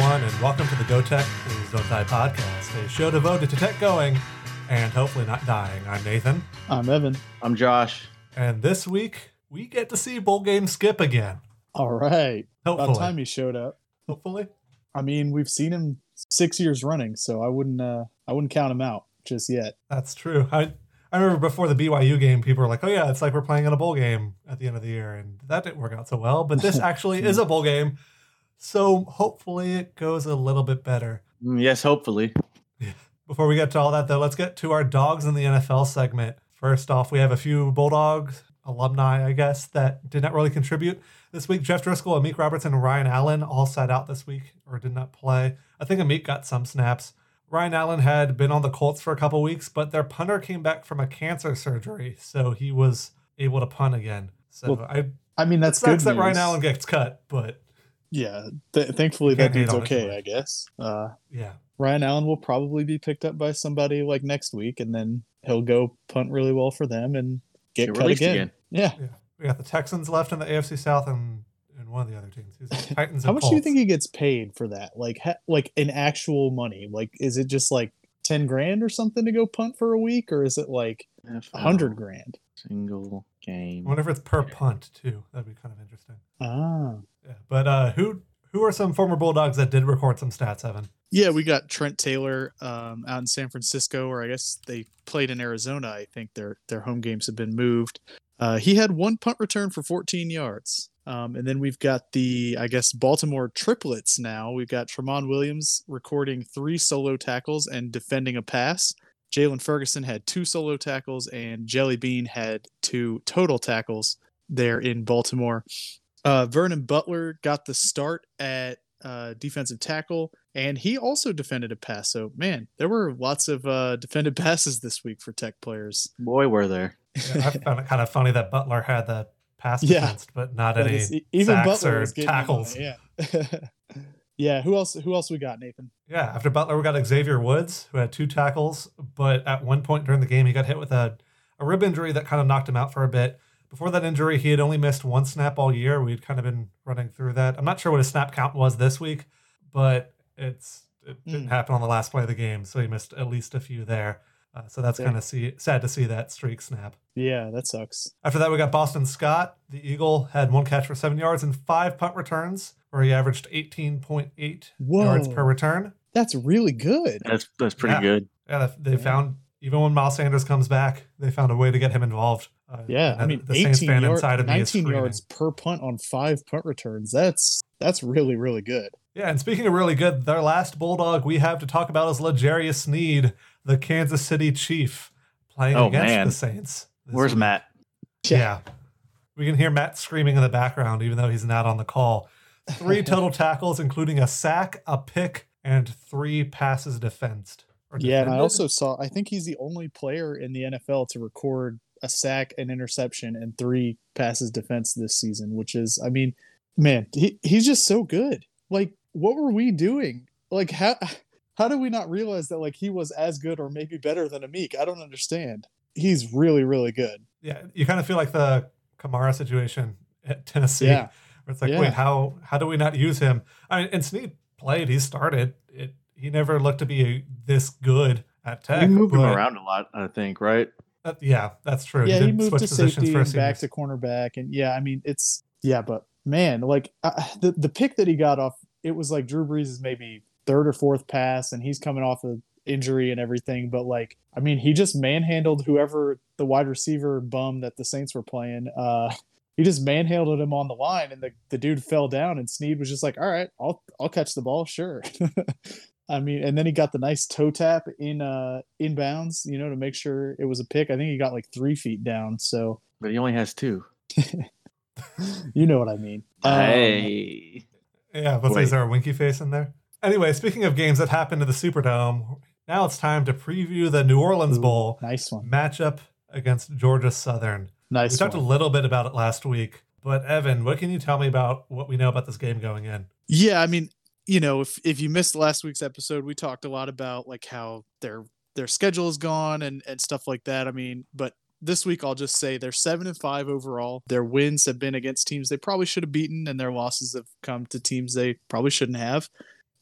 everyone, and welcome to the Go Tech Please Don't Die podcast, a show devoted to tech going and hopefully not dying. I'm Nathan, I'm Evan. I'm Josh. and this week we get to see bowl game skip again. All right. About time he showed up. hopefully. I mean, we've seen him six years running, so I wouldn't uh I wouldn't count him out just yet. That's true. I I remember before the BYU game, people were like, "Oh yeah, it's like we're playing in a bowl game at the end of the year," and that didn't work out so well. But this actually is a bowl game, so hopefully it goes a little bit better. Mm, Yes, hopefully. Before we get to all that, though, let's get to our dogs in the NFL segment. First off, we have a few Bulldogs alumni, I guess, that did not really contribute this week. Jeff Driskel, Amik Robertson, and Ryan Allen all sat out this week or did not play. I think Amik got some snaps. Ryan Allen had been on the Colts for a couple weeks, but their punter came back from a cancer surgery, so he was able to punt again. So Well, I I mean, that's sucks good. that Ryan. Allen gets cut, but Yeah. Th- thankfully, Can't that dude's on it too okay. I guess. Uh, yeah. Ryan Allen will probably be picked up by somebody like next week, and then he'll go punt really well for them and get, Get cut released again. again. Yeah. Yeah. We got the Texans left in the AFC South and, and one of the other teams. Who's it? Titans How and much do you think he gets paid for that? Like, ha- like in actual money? Like, is it just like ten grand or something to go punt for a week, or is it like a NFL hundred grand? Single game. I wonder if it's per punt too. That'd be kind of interesting. Ah. But uh, who who are some former Bulldogs that did record some stats, Evan? Yeah, we got Trent Taylor um, out in San Francisco, or I guess they played in Arizona. I think their their home games have been moved. Uh, he had one punt return for 14 yards. Um, and then we've got the, I guess, Baltimore triplets now. We've got Tramon Williams recording three solo tackles and defending a pass. Jaylon Ferguson had two solo tackles, and Jelly Bean had two total tackles there in Baltimore. Uh, Vernon Butler got the start at uh, defensive tackle, and he also defended a pass. So, man, there were lots of uh, defended passes this week for Tech players. Boy, were there. Yeah, I found it kind of funny that Butler had the pass Yeah. defense, but not That any is- even sacks Butler or was getting in on tackles. it, Yeah. yeah. Who else? Who else we got, Nathan? Yeah, after Butler, we got Xavier Woods, who had two tackles, but at one point during the game, he got hit with a, a rib injury that kind of knocked him out for a bit. Before that injury, he had only missed one snap all year. We'd kind of been running through that. I'm not sure what his snap count was this week, but it's it didn't Mm. happen on the last play of the game, so he missed at least a few there. Uh, so that's Yeah. kind of see, sad to see that streak snap. Yeah, that sucks. After that, we got Boston Scott. The Eagle had one catch for seven yards and five punt returns, where he averaged 18.8 yards per return. That's really good. That's that's pretty Yeah. good. Yeah, they, they Yeah. found even when Miles Sanders comes back, they found a way to get him involved. Uh, Yeah, I mean, the Saints 18 fan yard, inside of 19 screaming. yards per punt on five punt returns. That's that's really really good. Yeah, and speaking of really good, their last bulldog we have to talk about is L'Jarius Sneed, the Kansas City Chief, playing Oh, against man. the Saints. Where's week. Matt? Yeah. We can hear Matt screaming in the background, even though he's not on the call. Three total tackles, including a sack, a pick, and three passes defensed. or Yeah, and I also saw. I think he's the only player in the NFL to record a sack, an interception, and three passes defense this season. Which is, I mean, man, he, he's just so good. Like, what were we doing? Like, how how did we not realize that like he was as good or maybe better than Amik? I don't understand. He's really really good. yeah, you kind of feel like the Kamara situation at Tennessee, Yeah. where it's like, Yeah. wait, how how do we not use him? I mean, and Sneed played, he started. It he never looked to be this good at Tech. We moved him around a lot, I think, right? Uh, yeah, that's true. yeah, he did moved to positions safety and back to cornerback, and yeah, I mean it's yeah, but man, like uh, the the pick that he got off, it was like Drew Brees' is maybe third or fourth pass, and he's coming off of injury and everything, but like I mean, he just manhandled whoever the wide receiver bum that the Saints were playing. Uh, he just manhandled him on the line, and the the dude fell down, and Sneed was just like, "All right, I'll I'll catch the ball, sure." I mean, and then he got the nice toe tap in uh inbounds, you know, to make sure it was a pick. I think he got like three feet down. So But he only has two. you know what I mean. Um, hey. Yeah, let's say Wait. is there a winky face in there? Anyway, speaking of games that happened to the Superdome, now it's time to preview the New Orleans Ooh, Bowl nice one. matchup against Georgia Southern. Nice. We Nice talked a little bit about it last week, but Evan, what can you tell me about what we know about this game going in? Yeah, I mean, you know, if if you missed last week's episode, we talked a lot about like how their their schedule is gone and and stuff like that. I mean, but this week I'll just say they're seven and five overall. Their wins have been against teams they probably should have beaten, and their losses have come to teams they probably shouldn't have.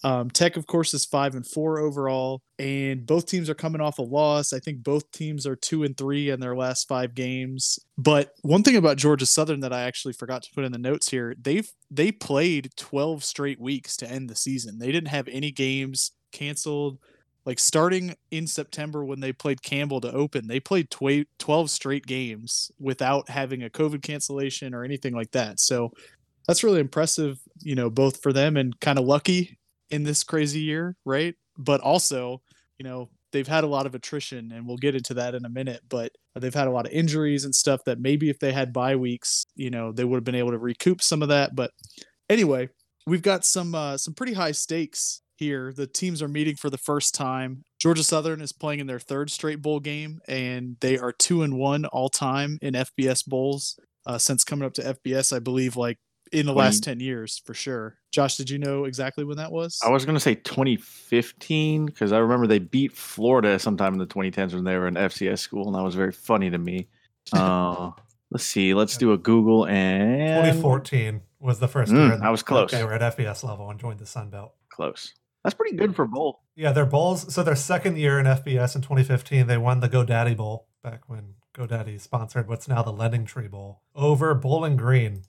Um, Tech, of course, is five and four overall, and both teams are coming off a loss. I think both teams are two and three in their last five games. But one thing about Georgia Southern that I actually forgot to put in the notes here, they've they played 12 straight weeks to end the season. They didn't have any games canceled. Like starting in September when they played Campbell to open, they played tw- 12 straight games without having a COVID cancellation or anything like that. So that's really impressive, you know, both for them and kind of lucky in this crazy year, right? But also, you know, they've had a lot of attrition and we'll get into that in a minute, but they've had a lot of injuries and stuff that maybe if they had bye weeks, you know, they would have been able to recoup some of that. But anyway, we've got some uh, some pretty high stakes here. The teams are meeting for the first time. Georgia Southern is playing in their third straight bowl game, and they are two and one all time in FBS bowls uh, since coming up to FBS. I believe like in the 20 last ten years for sure. Josh, did you know exactly when that was? I was going to say 2015 because I remember they beat Florida sometime in the 2010s when they were in FCS school, and that was very funny to me. Uh, let's see. Let's do a Google and 2014 was the first Mm, year. I was close. They were at FBS level and joined the Sun Belt. Close. That's pretty good for both. Yeah, their bowls. So their second year in FBS in 2015, they won the GoDaddy Bowl back when GoDaddy sponsored what's now the Lending Tree Bowl over Bowling Green.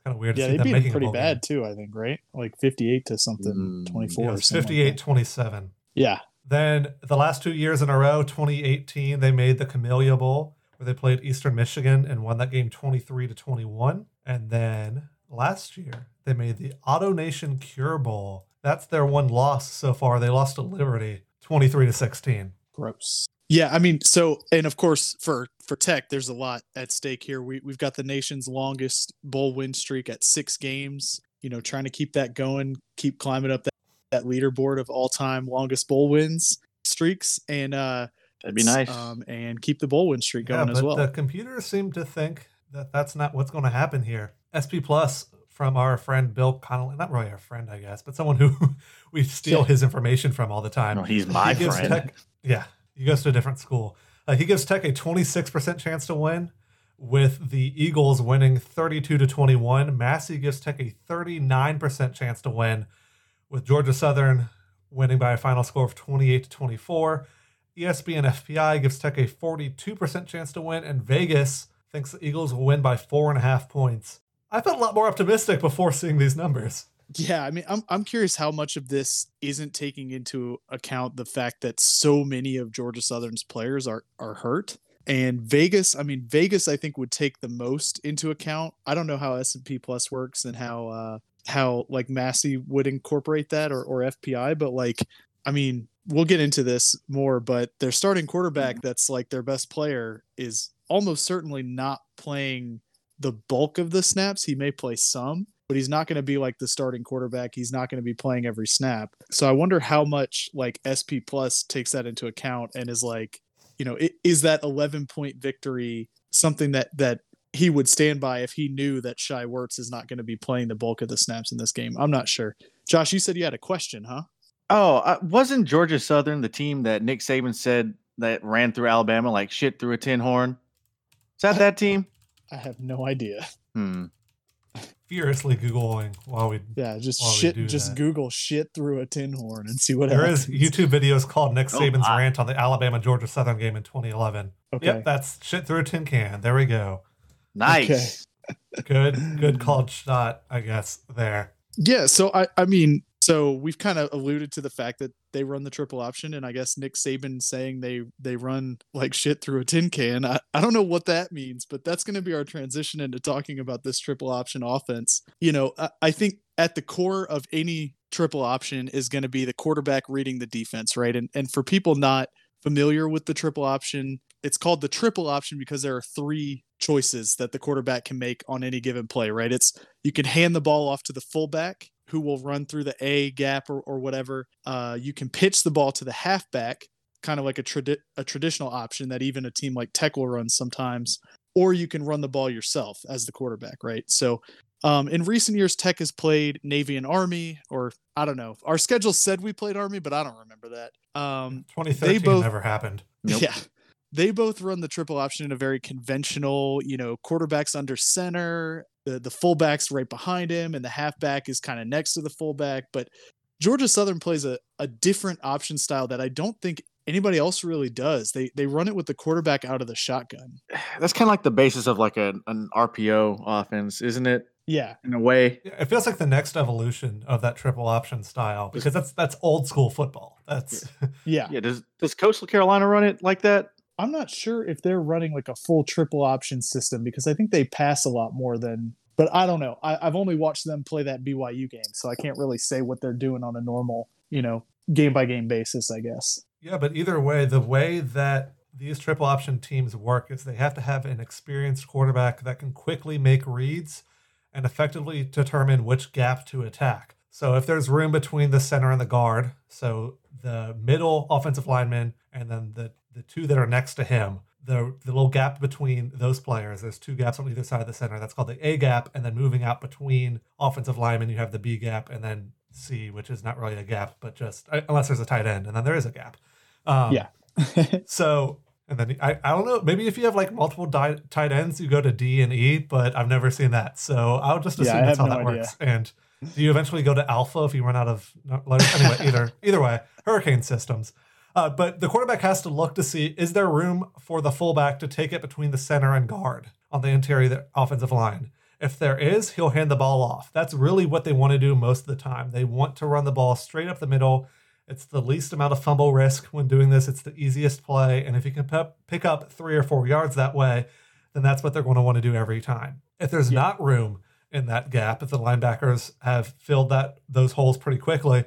It's kind of weird to yeah, see they them beat making them a pretty bad game. too. I think right, like fifty-eight to something, Mm, twenty-four. Yeah, or something 58 that. 27. Yeah, Then the last two years in a row, 2018, they made the Camellia Bowl where they played Eastern Michigan and won that game 23 to 21. And then last year, they made the Auto Nation Cure Bowl. That's their one loss so far. They lost to Liberty 23 to 16. gross. Yeah, I mean, so and of course for for Tech, there's a lot at stake here. We we've got the nation's longest bowl win streak at six games. You know, trying to keep that going, keep climbing up that, that leaderboard of all time longest bowl wins streaks, and uh, That'd be nice. Um, and keep the bowl win streak Yeah, going but as well. the computers seem to think that that's not what's going to happen here. SP Plus from our friend Bill Connelly, not really our friend, I guess, but someone who we steal Yeah. his information from all the time. no, he's my he friend. Tech, yeah, he goes to a different school. Uh, he gives Tech a 26% chance to win, with the Eagles winning 32 to 21. Massey gives Tech a 39% chance to win, with Georgia Southern winning by a final score of 28 to 24. ESPN FPI gives Tech a 42% chance to win, and Vegas thinks the Eagles will win by four and a half points. I felt a lot more optimistic before seeing these numbers. Yeah, I mean, I'm I'm curious how much of this isn't taking into account the fact that so many of Georgia Southern's players are are hurt. And Vegas, I mean, Vegas, I think would take the most into account. I don't know how S and P Plus works and how uh, how like Massey would incorporate that or or FPI, but like, I mean, we'll get into this more. But their starting quarterback, that's like their best player, is almost certainly not playing the bulk of the snaps. He may play some, but he's not going to be like the starting quarterback. He's not going to be playing every snap. So I wonder how much like SP Plus takes that into account and is like, you know, i- is that 11 point victory something that that he would stand by if he knew that Shai Werts is not going to be playing the bulk of the snaps in this game? I'm not sure. Josh, you said you had a question, huh? Oh, uh, wasn't Georgia Southern the team that Nick Saban said that ran through Alabama like shit through a tin horn? Is that that team? I have no idea. Hmm. Furiously Googling while we Yeah, just shit. Just that. Google shit through a tin horn and see what There happens. is YouTube videos called Nick Oh, Saban's my. rant on the Alabama Georgia Southern game in 2011. Okay. Yep, that's shit through a tin can. There we go. Nice. Good, good called shot, I guess. There. Yeah, so I I mean, so we've kind of alluded to the fact that they run the triple option, and I guess Nick Saban saying they they run like shit through a tin can. I, I don't know what that means, but that's going to be our transition into talking about this triple option offense. You know, I, I think at the core of any triple option is going to be the quarterback reading the defense, right? And and for people not familiar with the triple option, it's called the triple option because there are three choices that the quarterback can make on any given play, right? It's you can hand the ball off to the fullback who will run through the A gap or, or whatever. Uh, you can pitch the ball to the halfback, kind of like a, tradi- a traditional option that even a team like Tech will run sometimes, or you can run the ball yourself as the quarterback, right? So um, in recent years, Tech has played Navy and Army, or I don't know. Our schedule said we played Army, but I don't remember that. Um, 2013 both- never happened. Nope. yeah. They both run the triple option in a very conventional, you know, quarterbacks under center, the the fullback's right behind him, and the halfback is kind of next to the fullback. But Georgia Southern plays a, a different option style that I don't think anybody else really does. They they run it with the quarterback out of the shotgun. That's kind of like the basis of like a, an RPO offense, isn't it? Yeah, In a way. Yeah, It feels like the next evolution of that triple option style because that's that's old school football. That's yeah. Yeah. Does Does Coastal Carolina run it like that? I'm not sure if they're running like a full triple option system because I think they pass a lot more than. But I don't know. I, I've only watched them play that BYU game, so I can't really say what they're doing on a normal, you know, game by game basis. I guess. Yeah, but either way, the way that these triple option teams work is they have to have an experienced quarterback that can quickly make reads and effectively determine which gap to attack. So if there's room between the center and the guard, so the middle offensive lineman and then the, the two that are next to him, the, the little gap between those players, there's two gaps on either side of the center. That's called the A gap. And then moving out between offensive linemen, you have the B gap and then C, which is not really a gap, but just uh, unless there's a tight end, and then there is a gap. Um, Yeah. so, and then I, I don't know, maybe if you have like multiple di- tight ends, you go to D and E, but I've never seen that. So I'll just assume I that's how have that no idea. works. And do you eventually go to Alpha if you run out of letters? Anyway, either either way, hurricane systems. Uh, but the quarterback has to look to see is there room for the fullback to take it between the center and guard on the interior offensive line. If there is, he'll hand the ball off. That's really what they want to do most of the time. They want to run the ball straight up the middle. It's the least amount of fumble risk when doing this. It's the easiest play. And if you can pe- pick up three or four yards that way, then that's what they're going to want to do every time. If there's Yeah. not room in that gap, if the linebackers have filled that those holes pretty quickly,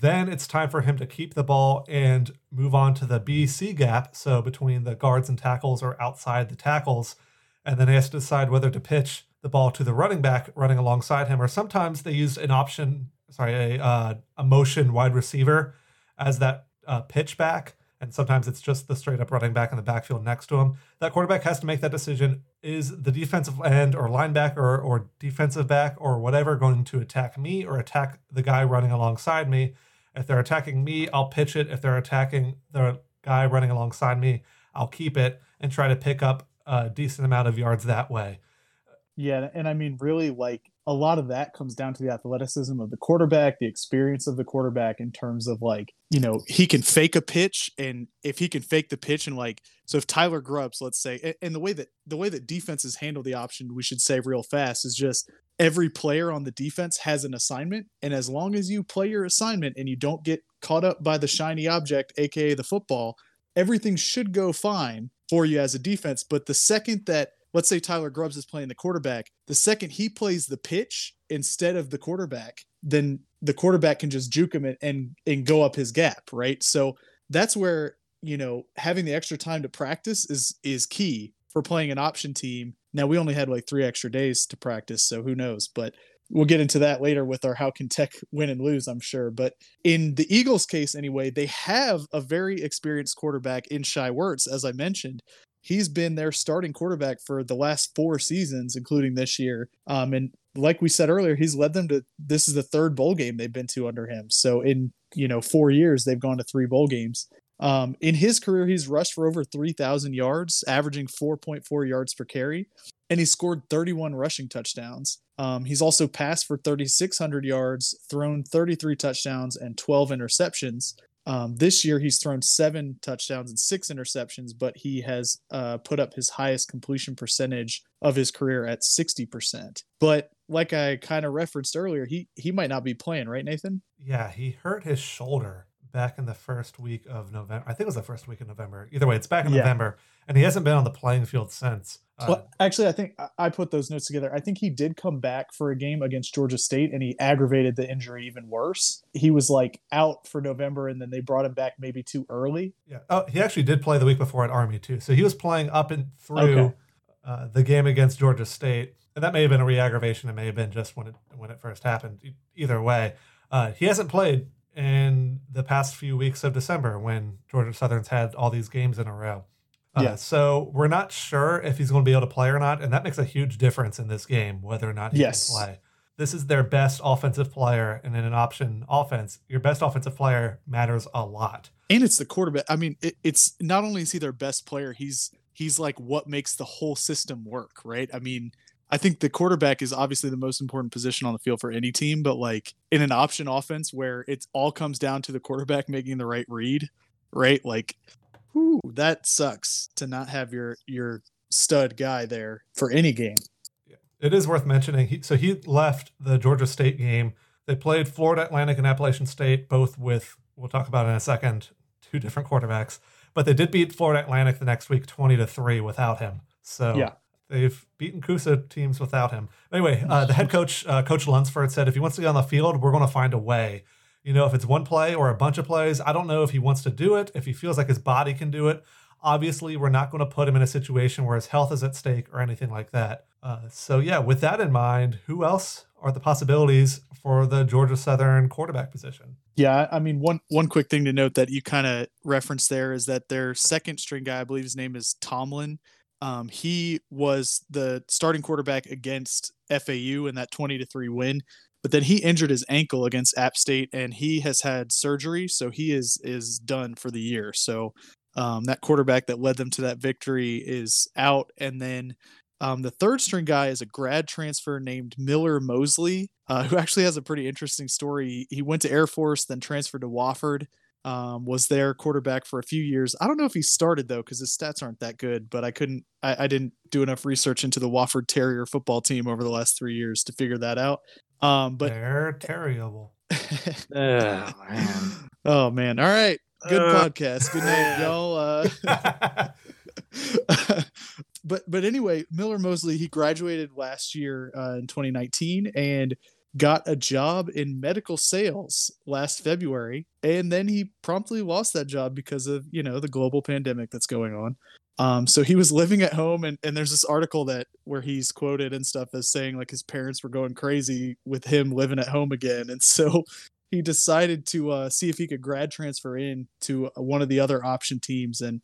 then it's time for him to keep the ball and move on to the BC gap. So between the guards and tackles or outside the tackles. And then he has to decide whether to pitch the ball to the running back running alongside him, or sometimes they use an option, sorry, a, uh, a motion wide receiver as that uh, pitch back. And sometimes it's just the straight up running back in the backfield next to him. That quarterback has to make that decision. Is the defensive end or linebacker or, or defensive back or whatever going to attack me or attack the guy running alongside me? If they're attacking me, I'll pitch it. If they're attacking the guy running alongside me, I'll keep it and try to pick up a decent amount of yards that way. Yeah, and I mean, really, like a lot of that comes down to the athleticism of the quarterback, the experience of the quarterback in terms of like, you know, he can fake a pitch, and if he can fake the pitch, and like, so if Tyler Grubbs, let's say, and the way that the way that defenses handle the option, we should say real fast, is just every player on the defense has an assignment, and as long as you play your assignment and you don't get caught up by the shiny object, aka the football, everything should go fine for you as a defense. But the second that let's say Tyler Grubbs is playing the quarterback, the second he plays the pitch instead of the quarterback, then the quarterback can just juke him and and, and go up his gap, right? So that's where you know having the extra time to practice is is key for playing an option team. Now we only had like three extra days to practice, so who knows? But we'll get into that later with our how can Tech win and lose, I'm sure. But in the Eagles' case, anyway, they have a very experienced quarterback in Shai Werts, as I mentioned he's been their starting quarterback for the last four seasons, including this year. Um, and like we said earlier, he's led them to this is the third bowl game they've been to under him. So in you know four years, they've gone to three bowl games. Um, in his career, he's rushed for over 3,000 yards, averaging 4.4 yards per carry, and he scored 31 rushing touchdowns. Um, he's also passed for 3,600 yards, thrown 33 touchdowns, and 12 interceptions. Um, this year, he's thrown seven touchdowns and six interceptions, but he has uh, put up his highest completion percentage of his career at 60%. But like I kind of referenced earlier, he he might not be playing, right, Nathan? Yeah, he hurt his shoulder back in the first week of November. I think it was the first week of November. Either way, it's back in Yeah. November, and he hasn't been on the playing field since. Uh, Well, actually, I think I- put those notes together. I think he did come back for a game against Georgia State, and he aggravated the injury even worse. He was like out for November, and then they brought him back maybe too early. yeah. Oh, he actually did play the week before at Army too. So he was playing up and through Okay. uh, the game against Georgia State, and that may have been a re-aggravation. It may have been just when it when it first happened. Either way, uh, he hasn't played in the past few weeks of December when Georgia Southern's had all these games in a row. Uh, Yeah. So we're not sure if he's going to be able to play or not, and that makes a huge difference in this game whether or not he Yes. can play. This is their best offensive player, and in an option offense, your best offensive player matters a lot. and it's the quarterback. I mean, it, it's not only is he their best player, he's he's like what makes the whole system work, right? I mean, I think the quarterback is obviously the most important position on the field for any team, but like in an option offense where it all comes down to the quarterback making the right read, right? Like, whew, that sucks to not have your your stud guy there for any game. It is worth mentioning. He, so he left the Georgia State game. They played Florida Atlantic and Appalachian State, both with we'll talk about in a second, two different quarterbacks. But they did beat Florida Atlantic the next week, twenty to three, without him. So Yeah. They've beaten C-USA teams without him. Anyway, uh, the head coach, uh, Coach Lunsford, said if he wants to get on the field, we're going to find a way. You know, if it's one play or a bunch of plays, I don't know if he wants to do it, if he feels like his body can do it. Obviously, we're not going to put him in a situation where his health is at stake or anything like that. Uh, so, yeah, with that in mind, who else are the possibilities for the Georgia Southern quarterback position? Yeah, I mean one one quick thing to note that you kind of referenced there is that their second string guy, I believe his name is Tomblin. Um, he was the starting quarterback against FAU in that twenty to three win, but then he injured his ankle against App State, and he has had surgery, so he is is done for the year. So um, that quarterback that led them to that victory is out, and then um, the third string guy is a grad transfer named Miller Mosley, uh, who actually has a pretty interesting story. He went to Air Force, then transferred to Wofford, um, was their quarterback for a few years. I don't know if he started though, because his stats aren't that good. But I couldn't, I, I didn't do enough research into the Wofford Terrier football team over the last three years to figure that out. Um, but They're terrible. Oh, man. oh man, all right, good Uh, podcast, good night, y'all. Uh, but but anyway, Miller Mosley he graduated last year uh, in 2019 and got a job in medical sales last February, and then he promptly lost that job because of you know the global pandemic that's going on. Um, so he was living at home, and, and there's this article that where he's quoted and stuff as saying like his parents were going crazy with him living at home again, and so he decided to uh, see if he could grad transfer in to one of the other option teams, and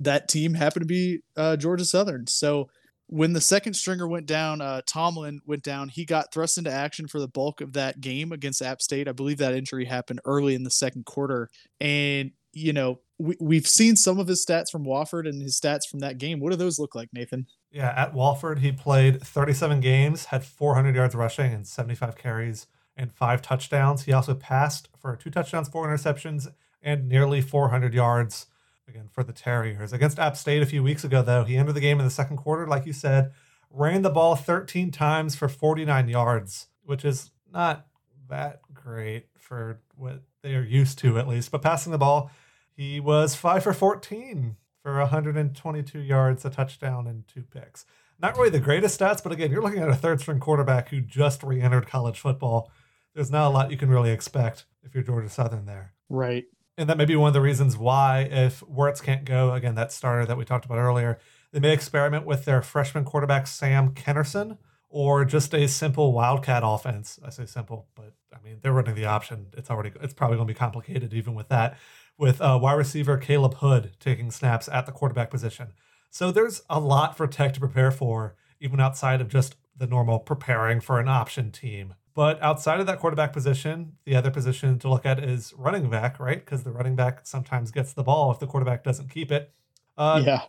that team happened to be uh, Georgia Southern. So when the second stringer went down, uh, Tomblin went down. He got thrust into action for the bulk of that game against App State. I believe that injury happened early in the second quarter, and you know we, we've seen some of his stats from Wofford and his stats from that game. What do those look like, Nathan? Yeah, at Wofford, he played 37 games, had 400 yards rushing and 75 carries and five touchdowns. He also passed for two touchdowns, four interceptions, and nearly 400 yards again for the Terriers. Against App State a few weeks ago, though, he entered the game in the second quarter, like you said, ran the ball 13 times for 49 yards, which is not that great for what they are used to, at least. But passing the ball, he was five for 14 for 122 yards, a touchdown, and two picks. Not really the greatest stats, but again, you're looking at a third string quarterback who just re entered college football. There's not a lot you can really expect if you're Georgia Southern there. Right. And that may be one of the reasons why, if Werts can't go, again, that starter that we talked about earlier, they may experiment with their freshman quarterback, Sam Kennerson, or just a simple Wildcat offense. I say simple, but I mean, they're running the option. It's already, it's probably going to be complicated even with that, with uh, wide receiver Khaleb Hood taking snaps at the quarterback position. So there's a lot for Tech to prepare for, even outside of just the normal preparing for an option team. But outside of that quarterback position, the other position to look at is running back, right? Because the running back sometimes gets the ball if the quarterback doesn't keep it. Uh, yeah.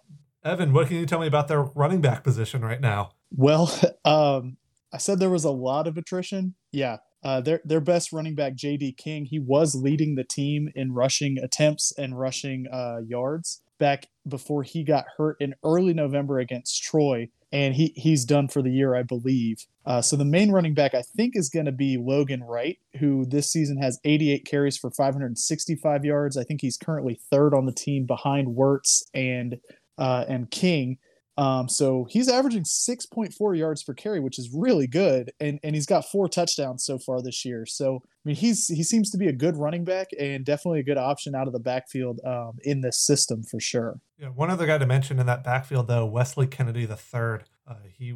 Evan, what can you tell me about their running back position right now? Well, um, I said there was a lot of attrition. Yeah. Uh, their their best running back, J.D. King, he was leading the team in rushing attempts and rushing uh, yards back before he got hurt in early November against Troy, and he he's done for the year, I believe. Uh, so the main running back, I think, is going to be Logan Wright, who this season has 88 carries for 565 yards. I think he's currently third on the team behind Werts and uh, and King. Um, so he's averaging 6.4 yards per carry, which is really good, and and he's got four touchdowns so far this year. So I mean, he's he seems to be a good running back and definitely a good option out of the backfield um, in this system for sure. Yeah, one other guy to mention in that backfield, though, Wesley Kennedy III. Uh, he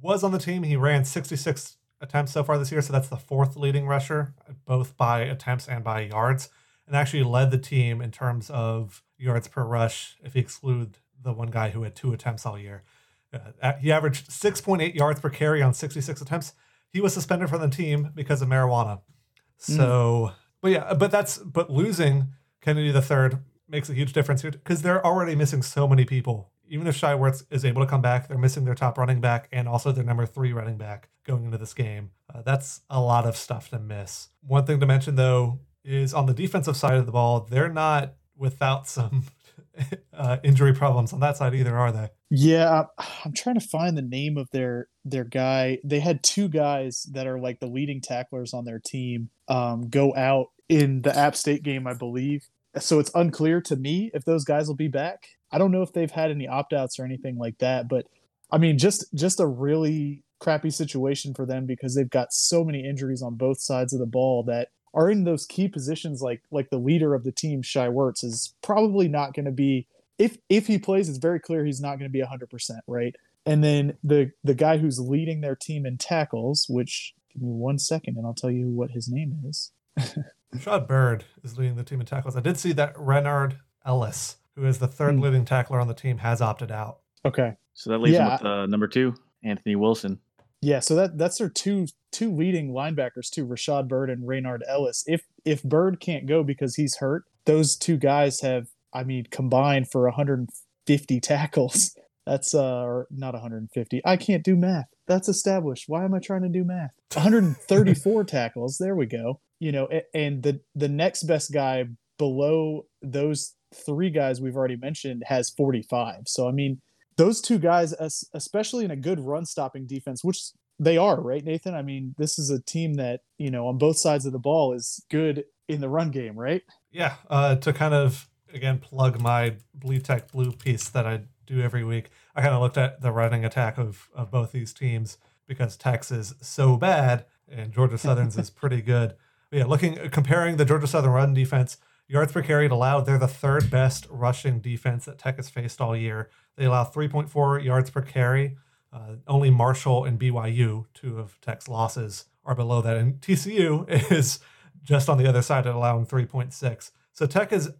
was on the team. He ran 66 attempts so far this year, so that's the fourth leading rusher, both by attempts and by yards, and actually led the team in terms of yards per rush if you exclude the one guy who had two attempts all year. Uh, he averaged 6.8 yards per carry on 66 attempts. He was suspended from the team because of marijuana. So, but yeah, but that's but losing Kennedy the third makes a huge difference here because they're already missing so many people. even if Werts is able to come back, they're missing their top running back and also their number three running back going into this game. Uh, that's a lot of stuff to miss. One thing to mention, though, is on the defensive side of the ball, they're not without some uh, injury problems on that side either, are they? Yeah, I'm trying to find the name of their their guy. They had two guys that are like the leading tacklers on their team um, go out in the App State game, I believe. So it's unclear to me if those guys will be back. I don't know if they've had any opt outs or anything like that, but I mean, just just a really crappy situation for them because they've got so many injuries on both sides of the ball that are in those key positions like like the leader of the team Shai Werts is probably not going to be if if he plays it's very clear he's not going to be 100% right and then the the guy who's leading their team in tackles which give me one second and I'll tell you what his name is Rashad Byrd is leading the team in tackles I did see that Reynard Ellis who is the third Hmm. leading tackler on the team has opted out okay So that leaves Yeah. him with uh, number two, Anthony Wilson. Yeah, so that that's their two two leading linebackers too, Rashad Byrd and Reynard Ellis. If if Byrd can't go because he's hurt, those two guys have, I mean, combined for 150 tackles. That's uh, or not 150. I can't do math. That's established. Why am I trying to do math? 134 tackles. There we go. You know, and the the next best guy below those three guys we've already mentioned has 45. So I mean, those two guys, especially in a good run stopping defense, which they are, right, Nathan? I mean, this is a team that, you know, on both sides of the ball is good in the run game, right? Yeah, uh, to kind of again plug my Bleed Tech Blue piece that I do every week, I kind of looked at the running attack of, of both these teams because Tech's is so bad and Georgia Southern's is pretty good. But yeah, looking comparing the Georgia Southern run defense, yards per carry allowed, they're the third best rushing defense that Tech has faced all year. They allow 3.4 yards per carry. Uh, only Marshall and BYU, two of Tech's losses, are below that, and TCU is just on the other side at allowing 3.6. So Tech has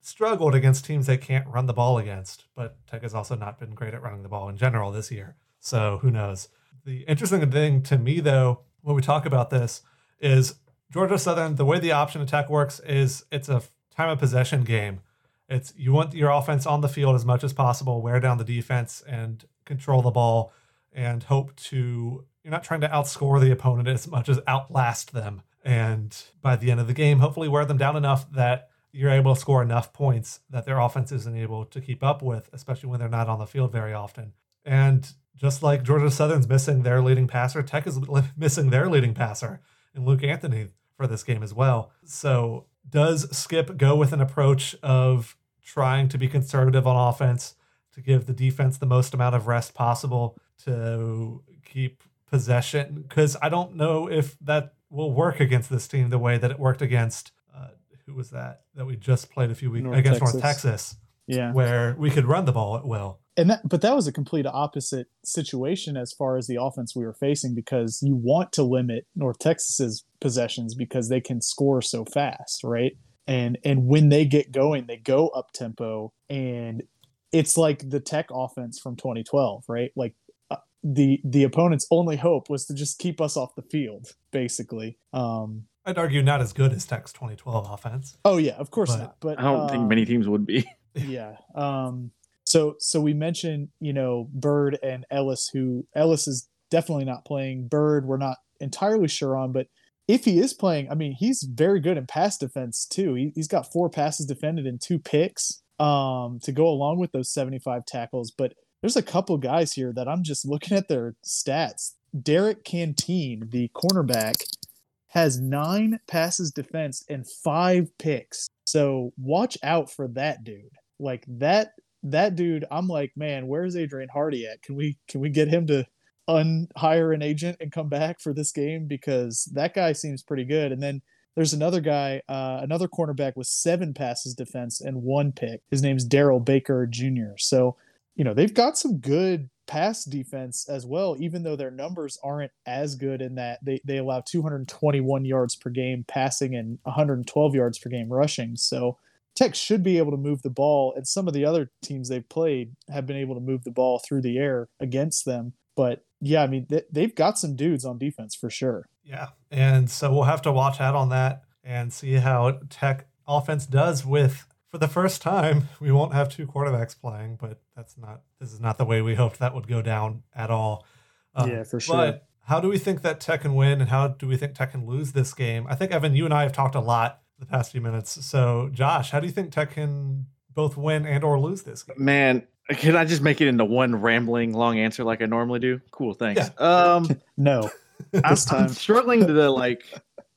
struggled against teams they can't run the ball against, but Tech has also not been great at running the ball in general this year. So who knows? The interesting thing to me, though, when we talk about this, is Georgia Southern, the way the option attack works is it's a time of possession game. It's you want your offense on the field as much as possible, wear down the defense and control the ball and hope to you're not trying to outscore the opponent as much as outlast them. And by the end of the game, hopefully wear them down enough that you're able to score enough points that their offense isn't able to keep up with, especially when they're not on the field very often. And just like Georgia Southern's missing their leading passer, Tech is missing their leading passer in Luke Anthony for this game as well. So does Skip go with an approach of trying to be conservative on offense to give the defense the most amount of rest possible to keep possession? Because I don't know if that will work against this team the way that it worked against uh, who was that that we just played a few weeks North against North Texas. Texas, Yeah. where we could run the ball at will. And that but that was a complete opposite situation as far as the offense we were facing because you want to limit North Texas's possessions because they can score so fast, right? And and when they get going, they go up tempo and it's like the Tech offense from 2012, right? Like uh, the the opponent's only hope was to just keep us off the field, basically. Um, I'd argue not as good as Tech's 2012 offense. oh yeah, of course But not. But I don't think um, many teams would be. yeah. Um, so so we mentioned you know Byrd and Ellis, who Ellis is definitely not playing. Byrd, we're not entirely sure on, but if he is playing, I mean, he's very good in pass defense too. He, he's got four passes defended and two picks um, to go along with those 75 tackles. But there's a couple guys here that I'm just looking at their stats. Derek Canteen, the cornerback, has nine passes defense and five picks. So watch out for that dude. Like that that dude, I'm like, man, where's Adrian Hardy at? Can we can we get him to unhire an agent and come back for this game because that guy seems pretty good. And then there's another guy, uh, another cornerback with seven passes defense and one pick. His name's Darrell Baker Jr. So, you know, they've got some good pass defense as well, even though their numbers aren't as good in that they, they allow 221 yards per game passing and 112 yards per game rushing. So Tech should be able to move the ball, and some of the other teams they've played have been able to move the ball through the air against them. But yeah, I mean, th- they've got some dudes on defense for sure. Yeah. And so we'll have to watch out on that and see how Tech offense does with for the first time, we won't have two quarterbacks playing, but that's not this is not the way we hoped that would go down at all. Um, yeah, for sure. But how do we think that Tech can win, and how do we think Tech can lose this game? I think Evan, you and I have talked a lot the past few minutes. So, Josh, how do you think Tech can both win and or lose this game? Man, can I just make it into one rambling long answer like I normally do? Cool, thanks. Yeah. Um, no, I'm, I'm struggling to the like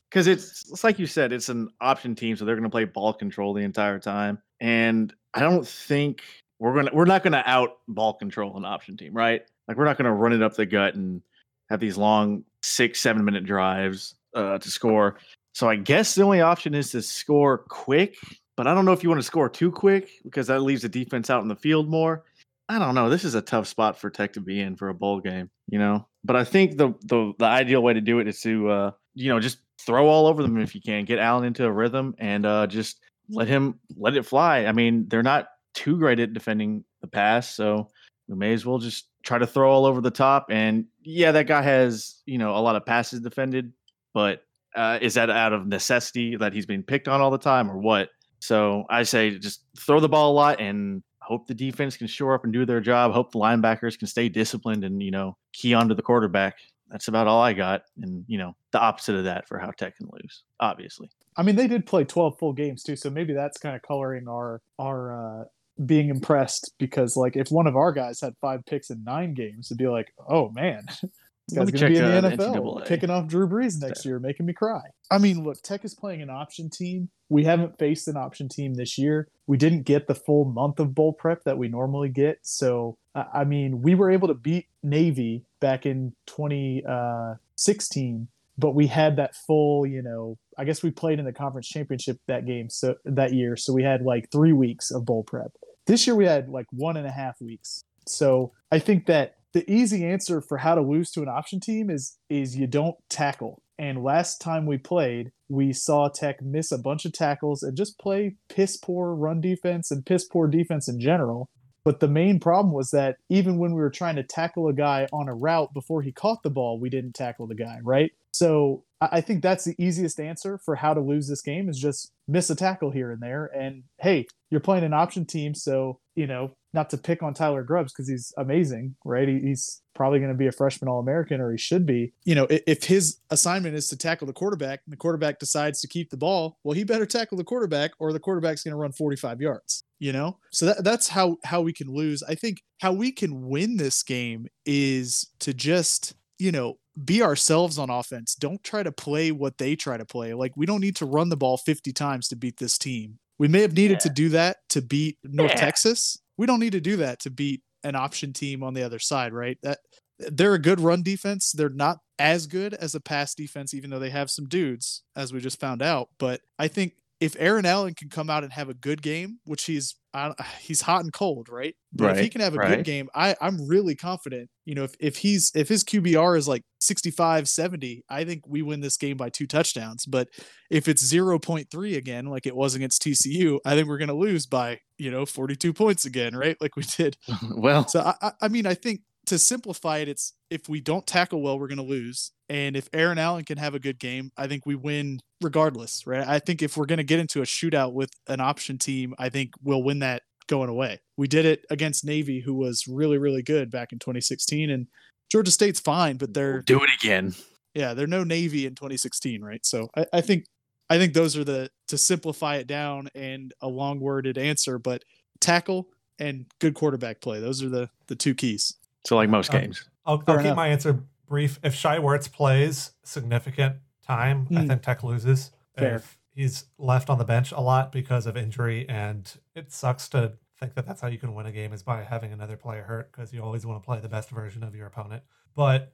because it's it's like you said, it's an option team, so they're going to play ball control the entire time, and I don't think we're gonna we're not gonna out ball control an option team, right? Like we're not gonna run it up the gut and have these long six seven minute drives uh, to score. So I guess the only option is to score quick, but I don't know if you want to score too quick because that leaves the defense out in the field more. I don't know. This is a tough spot for Tech to be in for a bowl game, you know. But I think the the the ideal way to do it is to uh, you know just throw all over them if you can. Get Allen into a rhythm and uh, just let him let it fly. I mean, they're not too great at defending the pass, so we may as well just try to throw all over the top. And yeah, that guy has you know a lot of passes defended, but uh, is that out of necessity that he's being picked on all the time or what? So I say just throw the ball a lot and hope the defense can shore up and do their job. Hope the linebackers can stay disciplined and you know key onto the quarterback that's about all I got. And, you know, the opposite of that for how Tech can lose, obviously. I mean, they did play 12 full games too. So maybe that's kind of coloring our, our, uh, being impressed because like if one of our guys had five picks in nine games, it'd be like, oh man, this guy's gonna be in the NFL, picking off Drew Brees next year, making me cry. I mean, look, Tech is playing an option team. We haven't faced an option team this year. We didn't get the full month of bowl prep that we normally get, so I mean, we were able to beat Navy back in 2016, uh, but we had that full, you know, I guess we played in the conference championship that game, so that year. So we had like three weeks of bowl prep. This year we had like one and a half weeks. So I think that the easy answer for how to lose to an option team is is you don't tackle. And last time we played, we saw Tech miss a bunch of tackles and just play piss poor run defense and piss poor defense in general. But the main problem was that even when we were trying to tackle a guy on a route before he caught the ball, we didn't tackle the guy, right? So I think that's the easiest answer for how to lose this game is just miss a tackle here and there. And hey, you're playing an option team, so you know not to pick on Tyler Grubbs because he's amazing, right? he's probably going to be a freshman All American, or he should be. You know, if his assignment is to tackle the quarterback, and the quarterback decides to keep the ball, well, he better tackle the quarterback, or the quarterback's going to run 45 yards. You know, so that, that's how how we can lose. I think how we can win this game is to just you know be ourselves on offense. Don't try to play what they try to play. Like we don't need to run the ball 50 times to beat this team. We may have needed yeah. to do that to beat North yeah. Texas. We don't need to do that to beat an option team on the other side, right? That they're a good run defense. They're not as good as a pass defense, even though they have some dudes, as we just found out. But I think if Aaron Allen can come out and have a good game, which he's uh, he's hot and cold, right? But right, if he can have a right. good game, I I'm really confident. You know, if if he's if his QBR is like 65, 70, I think we win this game by two touchdowns. But if it's 0.3 again, like it was against TCU, I think we're going to lose by you know 42 points again, right? Like we did. well, so I I mean I think to simplify it, it's if we don't tackle well, we're going to lose. And if Aaron Allen can have a good game, I think we win regardless, right? I think if we're going to get into a shootout with an option team, I think we'll win that going away. We did it against Navy, who was really, really good back in 2016. And Georgia State's fine, but they're. Do it again. Yeah, they're no Navy in 2016, right? So I, I think. I think those are the to simplify it down and a long worded answer, but tackle and good quarterback play. Those are the the two keys. So like most um, games. I'll, I'll keep my answer brief. If Shai Werts plays significant time, mm. I hmm. think Tech loses. Fair. If he's left on the bench a lot because of injury, and it sucks to think that that's how you can win a game is by having another player hurt because you always want to play the best version of your opponent. But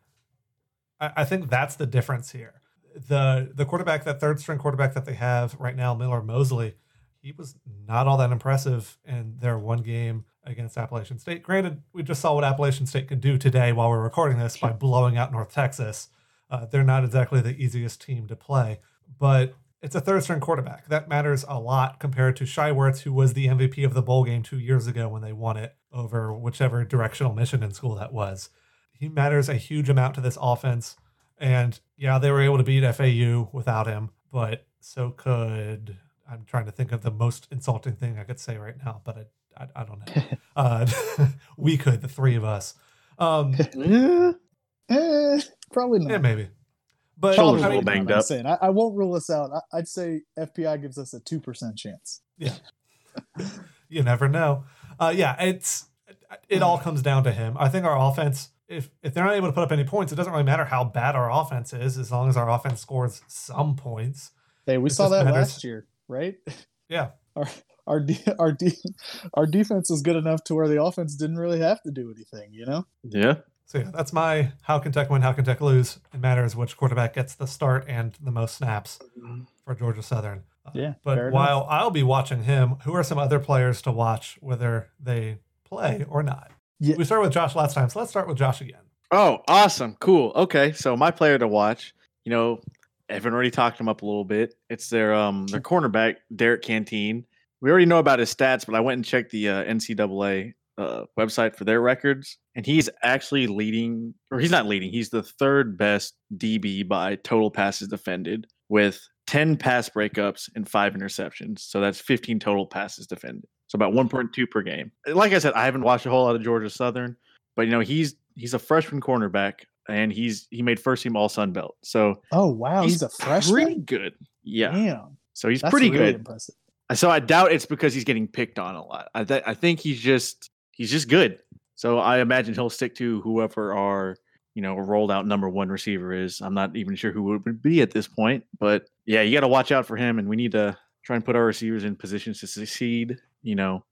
I, I think that's the difference here. The the quarterback, that third string quarterback that they have right now, Miller Mosley, he was not all that impressive in their one game against Appalachian State. Granted, we just saw what Appalachian State could do today while we're recording this by blowing out North Texas. Uh, they're not exactly the easiest team to play, but it's a third string quarterback. That matters a lot compared to Shai Werts, who was the MVP of the bowl game two years ago when they won it over whichever directional Michigan school that was. He matters a huge amount to this offense. And yeah, they were able to beat FAU without him, but so could I'm trying to think of the most insulting thing I could say right now, but I, I, I don't know. uh, we could, the three of us. Um, Yeah. Eh, probably not. yeah, maybe. But Shoulders I a little mean, banged I'm up. saying I, I won't rule us out. I, I'd say FPI gives us a two percent chance. Yeah, you never know. Uh, yeah, it's it all comes down to him. I think our offense, if if they're not able to put up any points, it doesn't really matter how bad our offense is, as long as our offense scores some points. Hey, we It saw that matters. last year, right? Yeah, Our our de- our de- our defense was good enough to where the offense didn't really have to do anything. You know? Yeah. So yeah, that's my how can Tech win, how can Tech lose. It matters which quarterback gets the start and the most snaps for Georgia Southern. Uh, Yeah, But fair enough. while I'll be watching him, who are some other players to watch, whether they play or not? Yeah. We started with Josh last time, so let's start with Josh again. Oh, awesome. Cool. Okay. So my player to watch, you know, Evan already talked him up a little bit. It's their um their cornerback, Derrick Canteen. We already know about his stats, but I went and checked the uh, NCAA uh, website for their records, and he's actually leading, or he's not leading. He's the third best DB by total passes defended, with 10 pass breakups and five interceptions. So that's 15 total passes defended. So about 1.2 per game. Like I said, I haven't watched a whole lot of Georgia Southern, but you know he's he's a freshman cornerback, and he's he made first team All Sun Belt. So Oh wow, he's, a freshman. pretty good. Yeah. Damn, So he's that's pretty really good. Impressive. So I doubt it's because he's getting picked on a lot. I th- I think he's just he's just good. So I imagine he'll stick to whoever our you know rolled out number one receiver is. I'm not even sure who it would be at this point, but yeah, you got to watch out for him, and we need to try and put our receivers in positions to succeed. You know,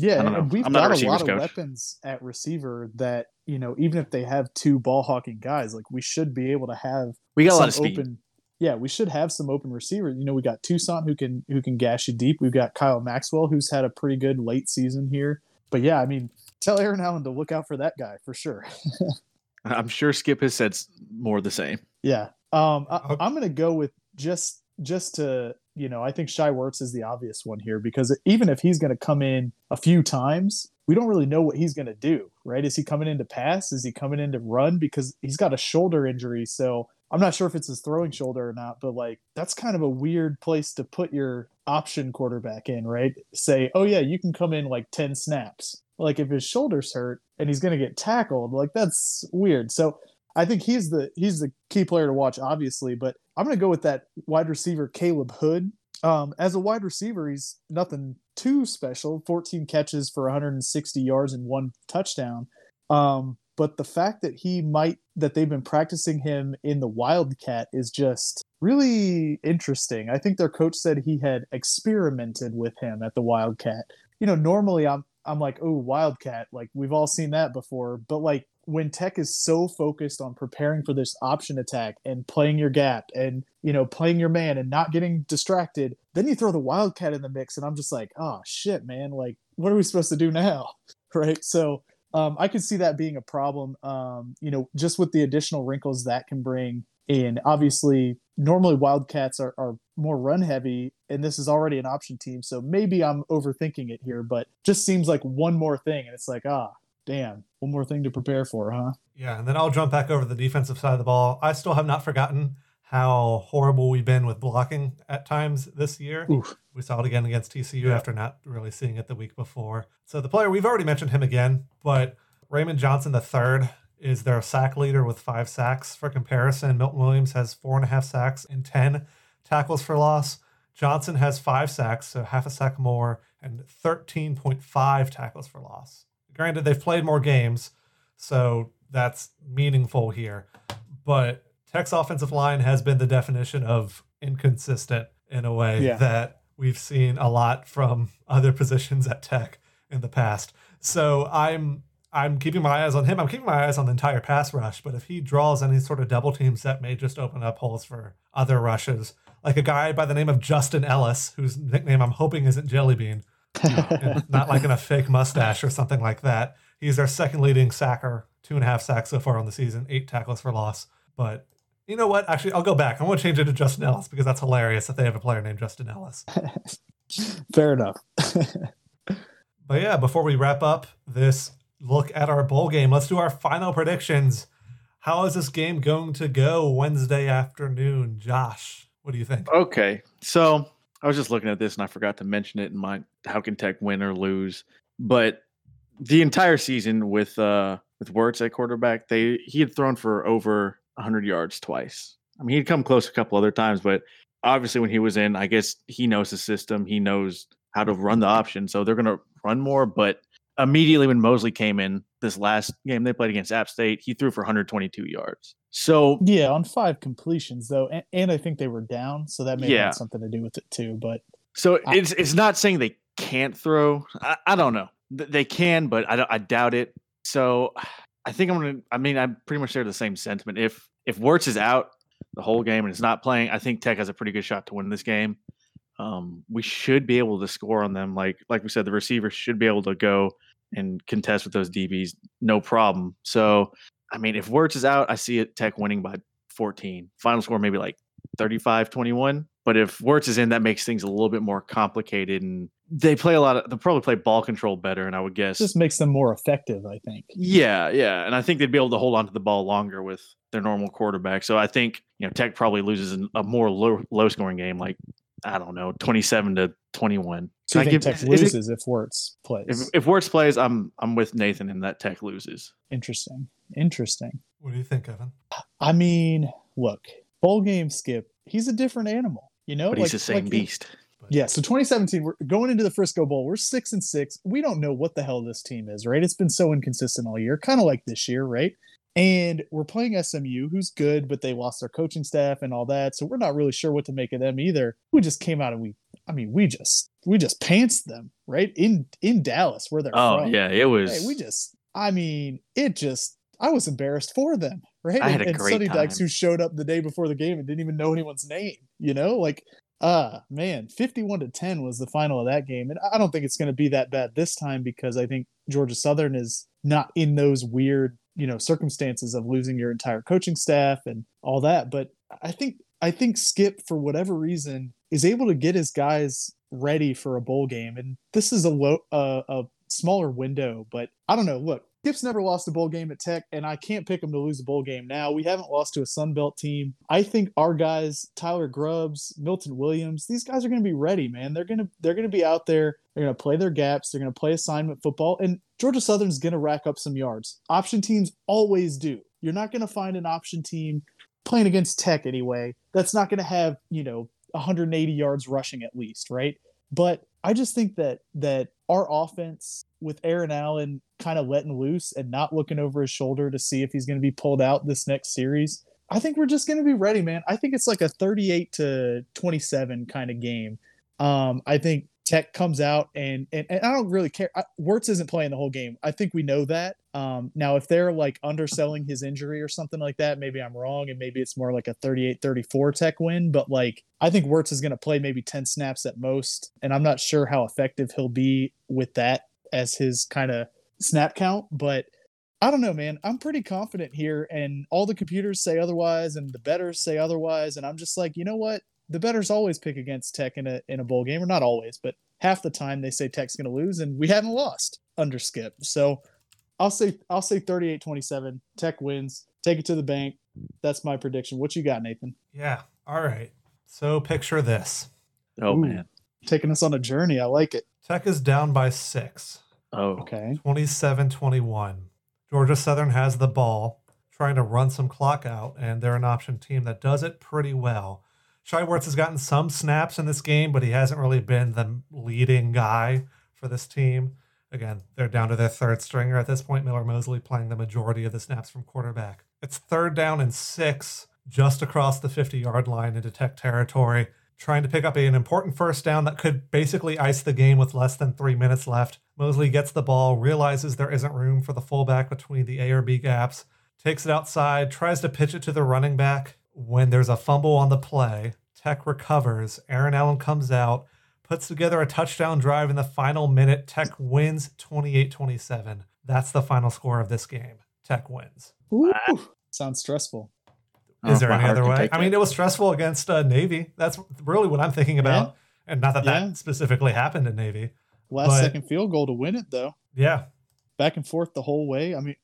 Yeah, and we've I'm not a got a, lot of coach. weapons at receiver that you know, even if they have two ball hawking guys, like we should be able to have we got a lot of speed. open. Yeah, we should have some open receivers. You know, we got Tucson who can who can gash you deep. We've got Kyle Maxwell who's had a pretty good late season here. But yeah, I mean, tell Aaron Allen to look out for that guy for sure. I'm sure Skip has said s- more the same. Yeah. Um, I, I'm going to go with just just to you know I think Shai Werts is the obvious one here because even if he's going to come in a few times, we don't really know what he's going to do. Right? Is he coming in to pass? Is he coming in to run? Because he's got a shoulder injury, so I'm not sure if it's his throwing shoulder or not. But like that's kind of a weird place to put your option quarterback in, right? Say, oh yeah, you can come in like ten snaps. Like if his shoulder's hurt and he's going to get tackled, like that's weird. So I think he's the he's the key player to watch, obviously. But I'm going to go with that wide receiver Khaleb Hood. Um, as a wide receiver, he's nothing too special. 14 catches for 160 yards and one touchdown. Um, but the fact that he might that they've been practicing him in the Wildcat is just really interesting. I think their coach said he had experimented with him at the Wildcat. You know, normally I'm I'm like, oh, Wildcat, like we've all seen that before. But like when Tech is so focused on preparing for this option attack and playing your gap and you know playing your man and not getting distracted, then you throw the Wildcat in the mix, and I'm just like, oh shit, man, like what are we supposed to do now, right? So um, I could see that being a problem. Um, you know, just with the additional wrinkles that can bring in. Obviously, normally Wildcats are, are more run heavy, and this is already an option team. So maybe I'm overthinking it here, but just seems like one more thing, and it's like, ah, damn, one more thing to prepare for, huh? Yeah, and then I'll jump back over the defensive side of the ball. I still have not forgotten how horrible we've been with blocking at times this year. Oof. We saw it again against TCU Yeah. after not really seeing it the week before. So the player we've already mentioned him again, but Raymond Johnson III is their sack leader with five sacks. For comparison, Milton Williams has four and a half sacks and ten tackles for loss. Johnson has five sacks, so half a sack more, and 13.5 tackles for loss. Granted, they've played more games, so that's meaningful here. But Tech's offensive line has been the definition of inconsistent in a way Yeah. that we've seen a lot from other positions at Tech in the past. So I'm I'm keeping my eyes on him. I'm keeping my eyes on the entire pass rush. But if he draws any sort of double teams, that may just open up holes for other rushes. Like a guy by the name of Justin Ellis, whose nickname I'm hoping isn't Jellybean, and not like in a fake mustache or something like that. He's our second leading sacker, two and a half sacks so far on the season, eight tackles for loss. But you know what? Actually, I'll go back. I want to change it to Justin Ellis because that's hilarious that they have a player named Justin Ellis. Fair enough. But yeah, before we wrap up this look at our bowl game, let's do our final predictions. How is this game going to go Wednesday afternoon? Josh, what do you think? Okay, so I was just looking at this and I forgot to mention it in my how can Tech win or lose. But the entire season with uh with Werts at quarterback, they he had thrown for over 100 yards twice. I mean, he'd come close a couple other times, but obviously when he was in, I guess he knows the system. He knows how to run the option, so they're going to run more. But immediately when Mosley came in this last game they played against App State, he threw for 122 yards. So Yeah, on five completions though, and, and I think they were down, so that may have Yeah. had something to do with it too. But So I- it's it's not saying they can't throw. I, I don't know. They can, but I, don't- I doubt it. So I think I'm gonna. I mean, I pretty much share the same sentiment. If if Werts is out the whole game and is not playing, I think Tech has a pretty good shot to win this game. Um, we should be able to score on them. Like like we said, the receivers should be able to go and contest with those DBs, no problem. So I mean, if Werts is out, I see it Tech winning by 14. Final score maybe like 35 21. But if Werts is in, that makes things a little bit more complicated. And they play a lot of, they'll probably play ball control better. And I would guess, just makes them more effective, I think. yeah, yeah. And I think they'd be able to hold on to the ball longer with their normal quarterback. So I think, you know, Tech probably loses a more low, low scoring game, like, I don't know, 27 to 21. So you I think give- Tech is it- loses if Werts plays? If, if Werts plays, I'm I'm with Nathan in that Tech loses. Interesting. Interesting. What do you think, Evan? I mean, look, bowl game skip, he's a different animal. You know, But he's the same like- beast. Yeah, so 2017, we're going into the Frisco Bowl. We're six and six. We don't know what the hell this team is, right? It's been so inconsistent all year, kind of like this year, right? And we're playing SMU, who's good, but they lost their coaching staff and all that. So we're not really sure what to make of them either. We just came out and we, I mean, we just we just pantsed them, right? In in Dallas, where they're Oh, from. yeah. It was. Hey, we just, I mean, it just, I was embarrassed for them, right? I had and, a and great Sonny Dykes, who showed up the day before the game and didn't even know anyone's name, you know, like, uh man, 51 to 10 was the final of that game. And I don't think it's going to be that bad this time because I think Georgia Southern is not in those weird, you know, circumstances of losing your entire coaching staff and all that. But I think, I think Skip, for whatever reason, is able to get his guys ready for a bowl game. And this is a low, uh, a smaller window, but I don't know. Look, Skip's never lost a bowl game at Tech, and I can't pick him to lose a bowl game now. We haven't lost to a Sun Belt team. I think our guys, Tyler Grubbs, Milton Williams, these guys are going to be ready, man. They're gonna they're gonna be out there. They're gonna play their gaps. They're gonna play assignment football, and Georgia Southern's gonna rack up some yards. Option teams always do. You're not gonna find an option team playing against Tech anyway. That's not gonna have you know 180 yards rushing at least, right? But I just think that that our offense with Aaron Allen kind of letting loose and not looking over his shoulder to see if he's going to be pulled out this next series, I think we're just going to be ready, man. I think it's like a 38 to 27 kind of game. Um, I think Tech comes out and, and and I don't really care. I, Werts isn't playing the whole game. I think we know that. Um, now if they're like underselling his injury or something like that, maybe I'm wrong and maybe it's more like a 38-34 Tech win. But like I think Werts is going to play maybe 10 snaps at most, and I'm not sure how effective he'll be with that as his kind of snap count. But I don't know, man. I'm pretty confident here, and all the computers say otherwise, and the betters say otherwise, and I'm just like, you know what? The betters always pick against Tech in a in a bowl game, or not always, but half the time they say Tech's going to lose, and we haven't lost under Skip. So I'll say I'll say 38-27. Tech wins. Take it to the bank. That's my prediction. What you got, Nathan? Yeah. All right. So picture this Oh, Ooh. man. Taking us on a journey. I like it. Tech is down by six, Oh, Okay. 27 21. Georgia Southern has the ball, trying to run some clock out, and they're an option team that does it pretty well. Shai Werts has gotten some snaps in this game, but he hasn't really been the leading guy for this team. Again, they're down to their third stringer at this point. Miller Mosley playing the majority of the snaps from quarterback. It's third down and six, just across the 50 yard line into Tech territory, trying to pick up an important first down that could basically ice the game with less than three minutes left. Mosley gets the ball, realizes there isn't room for the fullback between the A or B gaps, takes it outside, tries to pitch it to the running back. When there's a fumble on the play, Tech recovers. Aaron Allen comes out, puts together a touchdown drive in the final minute. Tech wins 28 27. That's the final score of this game. Tech wins. Ooh, sounds stressful. Oh, Is there any other way? I mean, that. it was stressful against uh, Navy. That's really what I'm thinking about. And not that Yeah. that specifically happened in Navy. Last But- second field goal to win it, though. Yeah. Back and forth the whole way. I mean,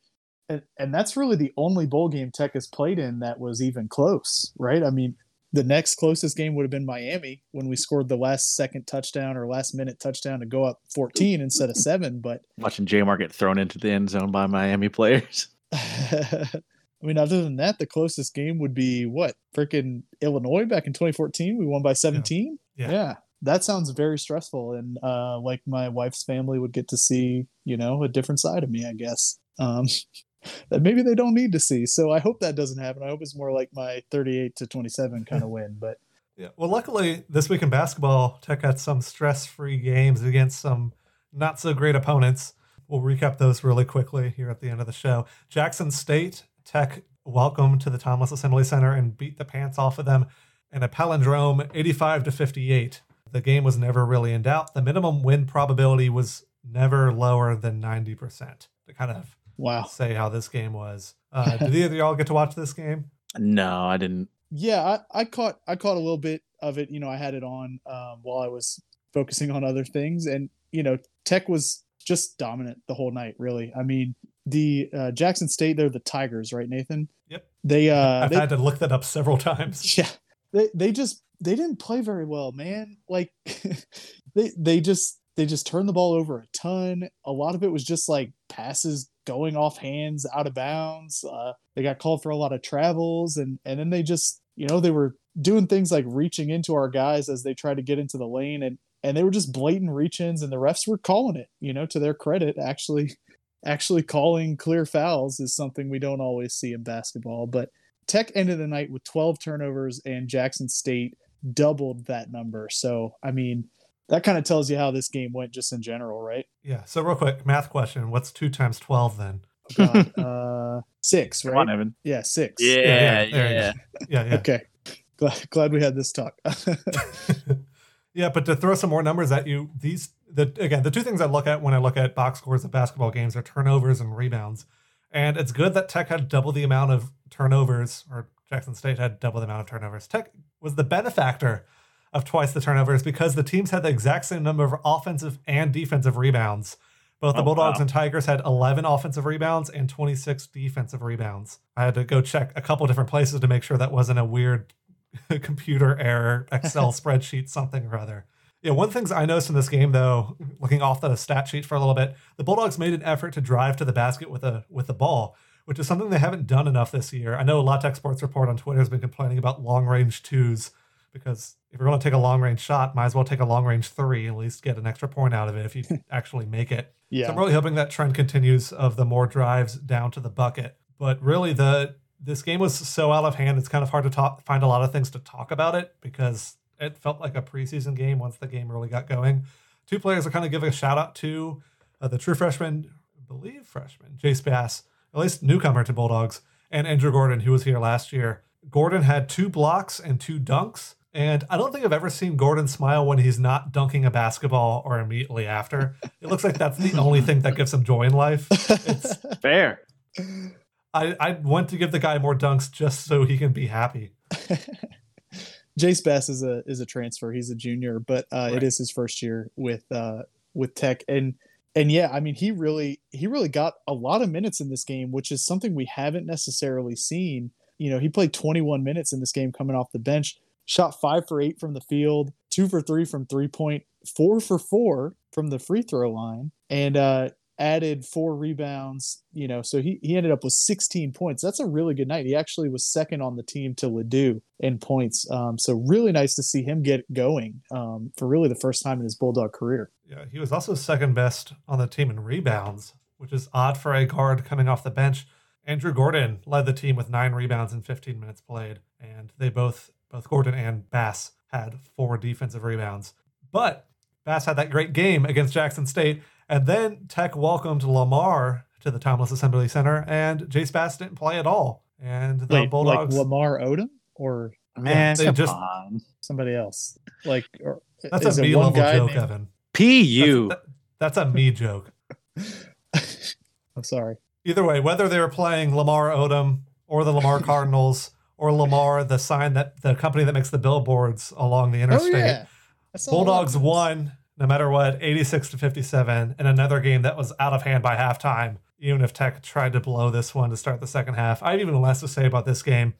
and, and that's really the only bowl game Tech has played in that was even close, right? I mean, the next closest game would have been Miami when we scored the last second touchdown or last minute touchdown to go up 14 instead of seven. But Watching Jamar get thrown into the end zone by Miami players. I mean, other than that, the closest game would be what? Freaking Illinois back in 2014. We won by 17. Yeah. That sounds very stressful. And uh, like my wife's family would get to see, you know, a different side of me, I guess. Um, that maybe they don't need to see. So I hope that doesn't happen. I hope it's more like my 38 to 27 kind of win. But Yeah. Well, luckily this week in basketball, Tech had some stress-free games against some not so great opponents. We'll recap those really quickly here at the end of the show. Jackson State Tech welcome to the Thomas Assembly Center and beat the pants off of them in a palindrome 85 to 58. The game was never really in doubt. The minimum win probability was never lower than 90% to kind of wow. say how this game was. Uh, did either of y'all get to watch this game? No, I didn't. Yeah, I, I caught I caught a little bit of it. You know, I had it on um, while I was focusing on other things, and you know, Tech was just dominant the whole night. Really, I mean, the uh, Jackson State, they're the Tigers, right, Nathan? Yep. They uh, I've they, had to look that up several times. yeah, they they just they didn't play very well, man. Like they they just they just turned the ball over a ton. A lot of it was just like passes going off hands, out of bounds. Uh, they got called for a lot of travels, and and then they just you know they were doing things like reaching into our guys as they tried to get into the lane, and and they were just blatant reach-ins, and the refs were calling it. You know, to their credit, actually actually calling clear fouls is something we don't always see in basketball, but. Tech ended the night with 12 turnovers, and Jackson State doubled that number. So, I mean, that kind of tells you how this game went just in general, right? Yeah. So real quick, math question: What's two times twelve then? Oh, God. uh, six, Come on, right? Evan. Yeah, six. Yeah, yeah, yeah. there you. Yeah, yeah, Okay. Glad, glad we had this talk. yeah. But to throw some more numbers at you, these the again the two things I look at when I look at box scores of basketball games are turnovers and rebounds. And it's good that Tech had double the amount of turnovers, or Jackson State had double the amount of turnovers. Tech was the benefactor of twice the turnovers because the teams had the exact same number of offensive and defensive rebounds. Both the Oh, Bulldogs wow. and Tigers had 11 offensive rebounds and 26 defensive rebounds. I had to go check a couple different places to make sure that wasn't a weird computer error, Excel spreadsheet, something or other. Yeah, one of the things I noticed in this game, though, looking off the stat sheet for a little bit, the Bulldogs made an effort to drive to the basket with a with the ball, which is something they haven't done enough this year. I know a La Tech Sports Report on Twitter has been complaining about long range twos because if you're going to take a long range shot, might as well take a long range three, at least get an extra point out of it if you actually make it. So yeah. I'm really hoping that trend continues of the more drives down to the bucket. But really, the this game was so out of hand. It's kind of hard to talk, find a lot of things to talk about it because it felt like a preseason game once the game really got going. Two players are kind of giving a shout out to uh, the true freshman, I believe freshman, Jace Bass, at least newcomer to Bulldogs, and Andrew Gordon, who was here last year. Gordon had two blocks and two dunks. And I don't think I've ever seen Gordon smile when he's not dunking a basketball or immediately after. It looks like that's the only thing that gives him joy in life. It's, Fair. I, I want to give the guy more dunks just so he can be happy. Jace Bass is a is a transfer. He's a junior, but uh, Right. it is his first year with uh, with Tech, and and yeah, I mean he really he really got a lot of minutes in this game, which is something we haven't necessarily seen. You know, he played 21 minutes in this game coming off the bench, shot five for eight from the field, two for three from three point, four for four from the free throw line, and uh, added four rebounds. You know, so he he ended up with 16 points. That's a really good night. He actually was second on the team to Ledoux in points. Um, so really nice to see him get going um, for really the first time in his Bulldog career. Yeah, he was also second best on the team in rebounds, which is odd for a guard coming off the bench. Andrew Gordon led the team with nine rebounds in 15 minutes played, and they both both Gordon and Bass had four defensive rebounds. But Bass had that great game against Jackson State, and then Tech welcomed Lamar to the Thomas Assembly Center, and Jace Bass didn't play at all. And the Wait, like Lamar Odom or Man, they come just- on. somebody else? Like, or, that's is a me level joke, named- Evan. PU. That's, that- that's a me joke. I'm sorry. either way, whether they were playing Lamar Odom or the Lamar Cardinals or Lamar, the sign that the company that makes the billboards along the Oh interstate, yeah, a lot Bulldogs won no matter what, 86 to 57, in another game that was out of hand by halftime. Even if Tech tried to blow this one to start the second half, I have even less to say about this game.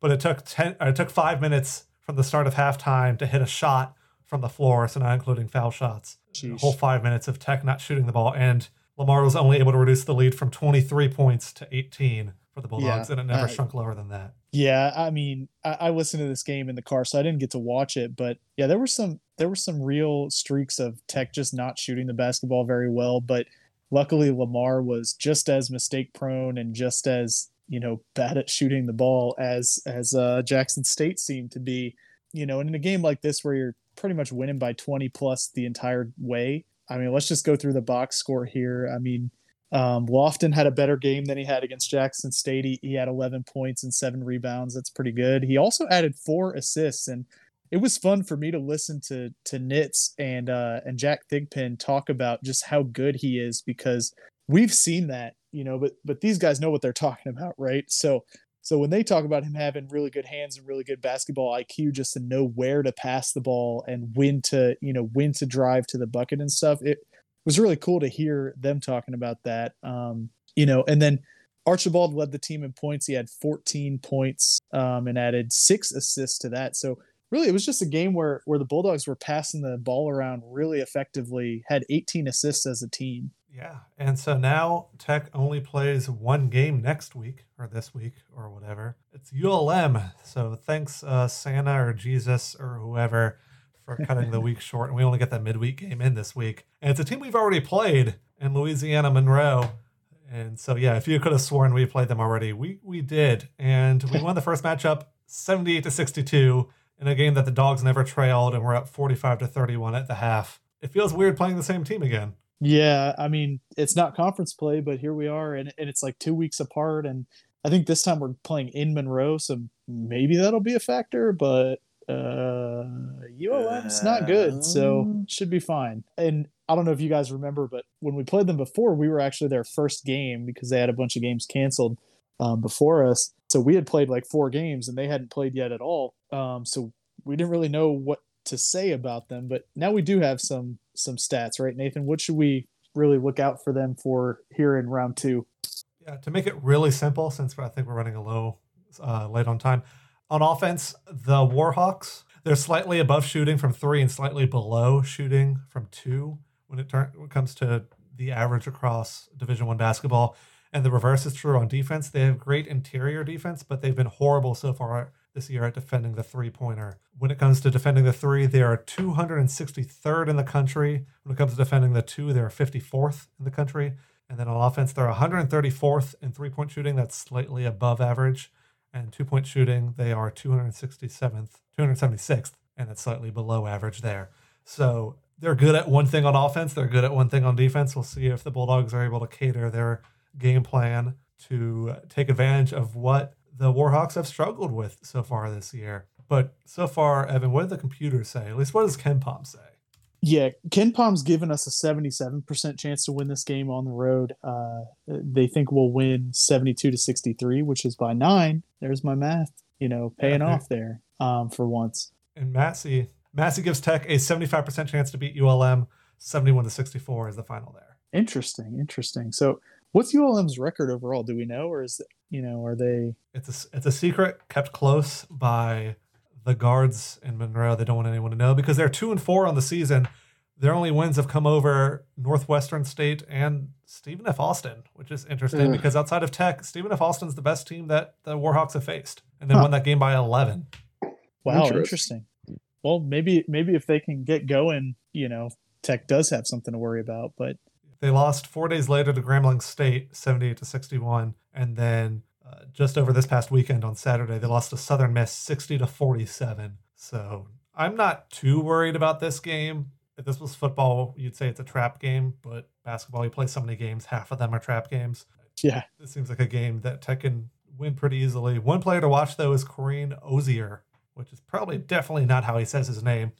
But it took ten, or it took five minutes from the start of halftime to hit a shot from the floor, so not including foul shots. A whole five minutes of Tech not shooting the ball, and Lamar was only able to reduce the lead from 23 points to 18 for the Bulldogs, Yeah, and it never uh, shrunk lower than that. Yeah, I mean, I, I listened to this game in the car, so I didn't get to watch it. But yeah, there were some there were some real streaks of Tech just not shooting the basketball very well. But luckily, Lamar was just as mistake prone and just as you know bad at shooting the ball as as uh, Jackson State seemed to be. You know, and in a game like this where you're pretty much winning by 20 plus the entire way. I mean, let's just go through the box score here. I mean, um, Lofton had a better game than he had against Jackson State. He, he had 11 points and seven rebounds. That's pretty good. He also added four assists, and it was fun for me to listen to to Nitz and uh, and Jack Thigpen talk about just how good he is because we've seen that, you know. But but these guys know what they're talking about, right? So so when they talk about him having really good hands and really good basketball IQ, just to know where to pass the ball and when to you know when to drive to the bucket and stuff, it was really cool to hear them talking about that. Um, you know, and then Archibald led the team in points. He had 14 points um, and added six assists to that. So really, it was just a game where where the Bulldogs were passing the ball around really effectively. Had 18 assists as a team. Yeah. And so now Tech only plays one game next week or this week or whatever. It's ULM. So thanks, uh, Santa or Jesus or whoever for cutting the week short. And we only get that midweek game in this week. And it's a team we've already played in Louisiana Monroe. And so, yeah, if you could have sworn we played them already, we, we did. And we won the first matchup 78 to 62 in a game that the Dogs never trailed and we're up 45 to 31 at the half. It feels weird playing the same team again. Yeah, I mean, it's not conference play, but here we are, and, and it's like two weeks apart. And I think this time we're playing in Monroe, so maybe that'll be a factor, but uh, ULM's not good, so should be fine. And I don't know if you guys remember, but when we played them before, we were actually their first game because they had a bunch of games canceled um, before us. So we had played like four games, and they hadn't played yet at all. Um, so we didn't really know what to say about them, but now we do have some some stats, right, Nathan? What should we really look out for them for here in round two? Yeah, to make it really simple, since I think we're running a low uh, late on time. On offense, the Warhawks they're slightly above shooting from three and slightly below shooting from two when it, turn, when it comes to the average across Division One basketball. And the reverse is true on defense. They have great interior defense, but they've been horrible so far this year at defending the three pointer. When it comes to defending the three, they are 263rd in the country. When it comes to defending the two, they're 54th in the country. And then on offense, they're 134th in three point shooting. That's slightly above average. And two point shooting, they are 267th, 276th, and it's slightly below average there. So they're good at one thing on offense. They're good at one thing on defense. We'll see if the Bulldogs are able to cater their game plan to take advantage of what the Warhawks have struggled with so far this year. But so far, Evan, what did the computers say? At least what does KenPom say? Yeah, KenPom's given us a 77% chance to win this game on the road. Uh, they think we'll win 72 to 63, which is by nine. There's my math, you know, paying off there um, for once. And Massey, Massey gives Tech a 75% chance to beat ULM. 71 to 64 is the final there. Interesting, interesting. So, what's ULM's record overall? Do we know, or is it, you know, are they? It's a, it's a secret kept close by the guards in Monroe. They don't want anyone to know because they're two and four on the season. Their only wins have come over Northwestern State and Stephen F. Austin, which is interesting Ugh. because outside of Tech, Stephen F. Austin's the best team that the Warhawks have faced, and they Huh. won that game by 11. Wow, Interesting. interesting. Well, maybe maybe if they can get going, you know, Tech does have something to worry about. But They lost four days later to Grambling State, 78 to 61. And then uh, just over this past weekend on Saturday, they lost to Southern Miss 60 to 47. So I'm not too worried about this game. If this was football, you'd say it's a trap game, but basketball, you play so many games, half of them are trap games. yeah, This seems like a game that Tech can win pretty easily. One player to watch, though, is Koreem Ozier, which is probably definitely not how he says his name.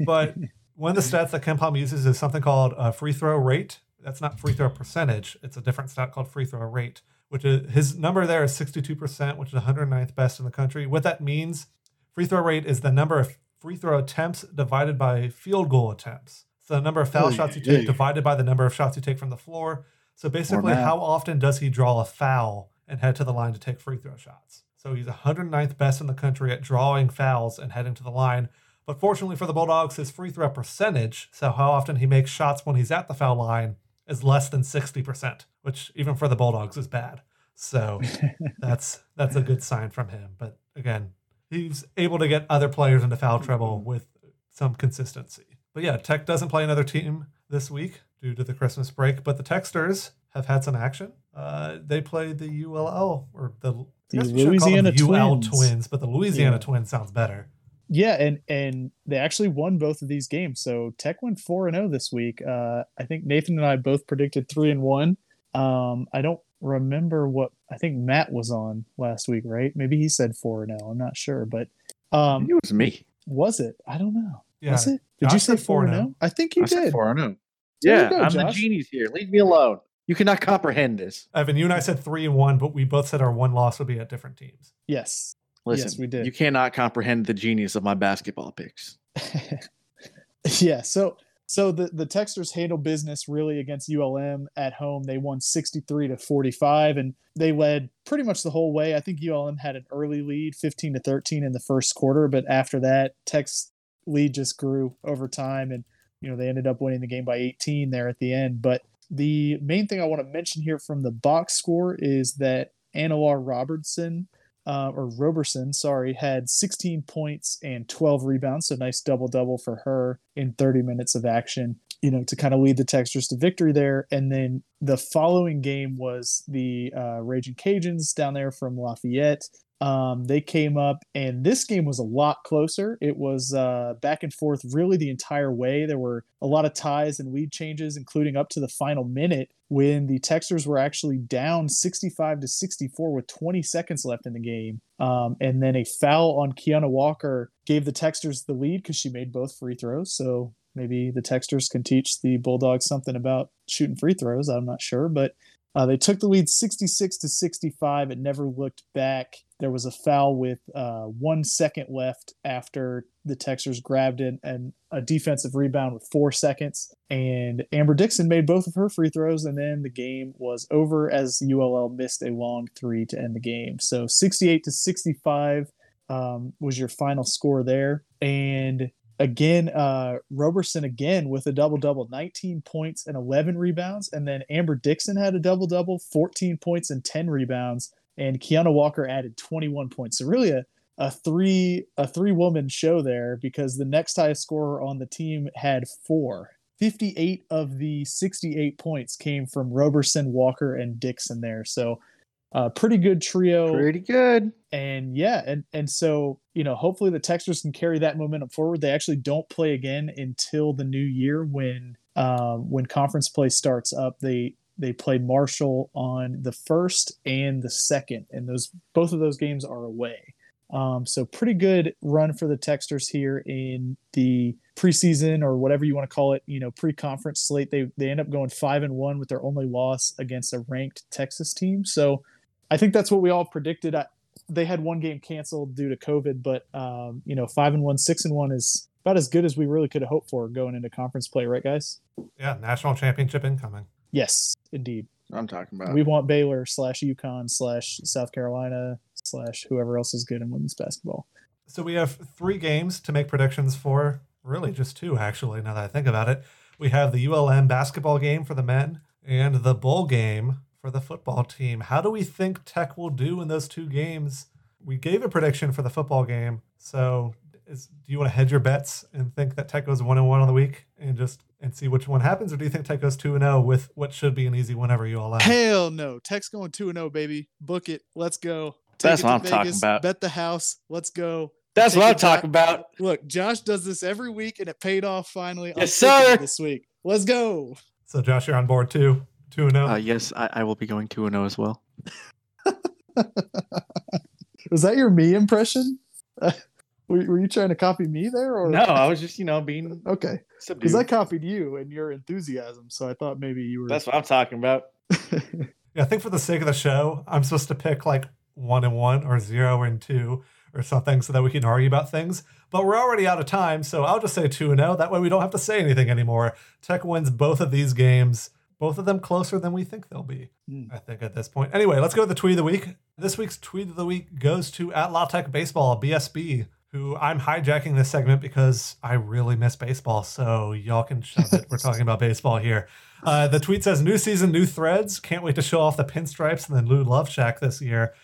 But one of the stats that KenPom uses is something called a free throw rate. That's not free throw percentage. It's a different stat called free throw rate, which is his number there is 62%, which is 109th best in the country. What that means, free throw rate is the number of free throw attempts divided by field goal attempts. So the number of foul shots you take divided by the number of shots you take from the floor. So basically, how often does he draw a foul and head to the line to take free throw shots? So he's 109th best in the country at drawing fouls and heading to the line. But fortunately for the Bulldogs, his free throw percentage, so how often he makes shots when he's at the foul line, is less than 60%, which even for the Bulldogs is bad. So that's that's a good sign from him. But again, he's able to get other players into foul trouble with some consistency. But yeah, Tech doesn't play another team this week due to the Christmas break, but the Techsters have had some action. Uh, they played the ULL or the, The I guess we should call them Louisiana the UL Twins. twins, but the Louisiana Yeah. Twins sounds better. Yeah, and and they actually won both of these games. So Tech went four and zero this week. Uh, I think Nathan and I both predicted three and one. Um, I don't remember what I think Matt was on last week, right? Maybe he said four and zero. I'm not sure, but um, it was me. was it? I don't know. Yeah, Was it? Did Josh you say said four and 4-0. I think you I did. four and oh. There you Yeah, go, I'm the Josh. genius here. Leave me alone. You cannot comprehend this. Evan, you and I said three and one, but we both said our one loss would be at different teams. Yes. Listen, we did. You cannot comprehend the genius of my basketball picks. yeah. So so the the Techsters handled business really against ULM at home. They won 63 to 45 and they led pretty much the whole way. I think ULM had an early lead 15 to 13 in the first quarter, but after that Tech's lead just grew over time and you know they ended up winning the game by 18 there at the end, but the main thing I want to mention here from the box score is that Anna Larr Robertson uh, or Roberson, sorry, had 16 points and 12 rebounds. So nice double double for her in 30 minutes of action, you know, to kind of lead the Texters to victory there. And then the following game was the uh, Raging Cajuns down there from Lafayette. Um, they came up, and this game was a lot closer. It was uh, back and forth really the entire way. There were a lot of ties and lead changes, including up to the final minute when the Techsters were actually down 65 to 64 with 20 seconds left in the game. Um, and then a foul on Keiunna Walker gave the Techsters the lead because she made both free throws. So maybe the Techsters can teach the Bulldogs something about shooting free throws. I'm not sure, but uh, they took the lead 66 to 65. It never looked back. There was a foul with uh, one second left after the Techsters grabbed in and a defensive rebound with four seconds. And Amber Dixon made both of her free throws, and then the game was over as ULL missed a long three to end the game. So 68 to 65 um, was your final score there. And again, uh, Roberson again with a double double, 19 points and 11 rebounds. And then Amber Dixon had a double double, 14 points and 10 rebounds. And Keiunna Walker added 21 points. So really a a three a three woman show there because the next highest scorer on the team had four. 58 of the 68 points came from Roberson, Walker, and Dixon there. So uh, pretty good trio. Pretty good. and yeah and and so you know hopefully the techsters can carry that momentum forward. They actually don't play again until the new year when um, when conference play starts up. They they play marshall on the first and the second and those both of those games are away. Um, so pretty good run for the techsters here in the preseason or whatever you want to call it you know pre-conference slate. They they end up going five and one with their only loss against a ranked texas team. So I think that's what we all predicted. I, they had one game canceled due to COVID, but um, you know, five and one, six and one is about as good as we really could have hoped for going into conference play, right, guys? Yeah, national championship incoming. Yes, indeed. I'm talking about. We want Baylor slash UConn slash South Carolina slash whoever else is good in women's basketball. So we have three games to make predictions for. Really, just two, actually, now that I think about it. We have the ULM basketball game for the men and the bowl game for the football team. How do we think Tech will do in those two games? We gave a prediction for the football game. So is, do you want to hedge your bets and think that Tech goes one and one on the week and just and see which one happens, or do you think Tech goes two and zero with what should be an easy whenever you all out? Hell no. Tech's going 2 and 0, baby. Book it. Let's go. That's it what I'm talking Vegas, about. Bet the house. Let's go. That's Take what I'm it talking about. Look, Josh does this every week and it paid off finally. I'm Yes, taking it sir. This week. Let's go. So Josh, you're on board too, two and zero. Uh, yes, I, I will be going 2 0 as well. Was that your me impression? Uh, were, were you trying to copy me there, or No, I was just, you know, being Okay, because I copied you and your enthusiasm, so I thought maybe you were. That's what I'm talking about. Yeah, I think for the sake of the show, I'm supposed to pick like one and one or zero and two or something so that we can argue about things. But we're already out of time, so I'll just say two and zero. That way we don't have to say anything anymore. Tech wins both of these games both of them closer than we think they'll be. Hmm. I think at this point. Anyway, let's go to the tweet of the week. This week's tweet of the week goes to at La Tech Baseball BSB, who I'm hijacking this segment because I really miss baseball. So y'all can shove it. We're talking about baseball here. Uh, the tweet says, "New season, new threads. Can't wait to show off the pinstripes and the Lou Love Shack this year."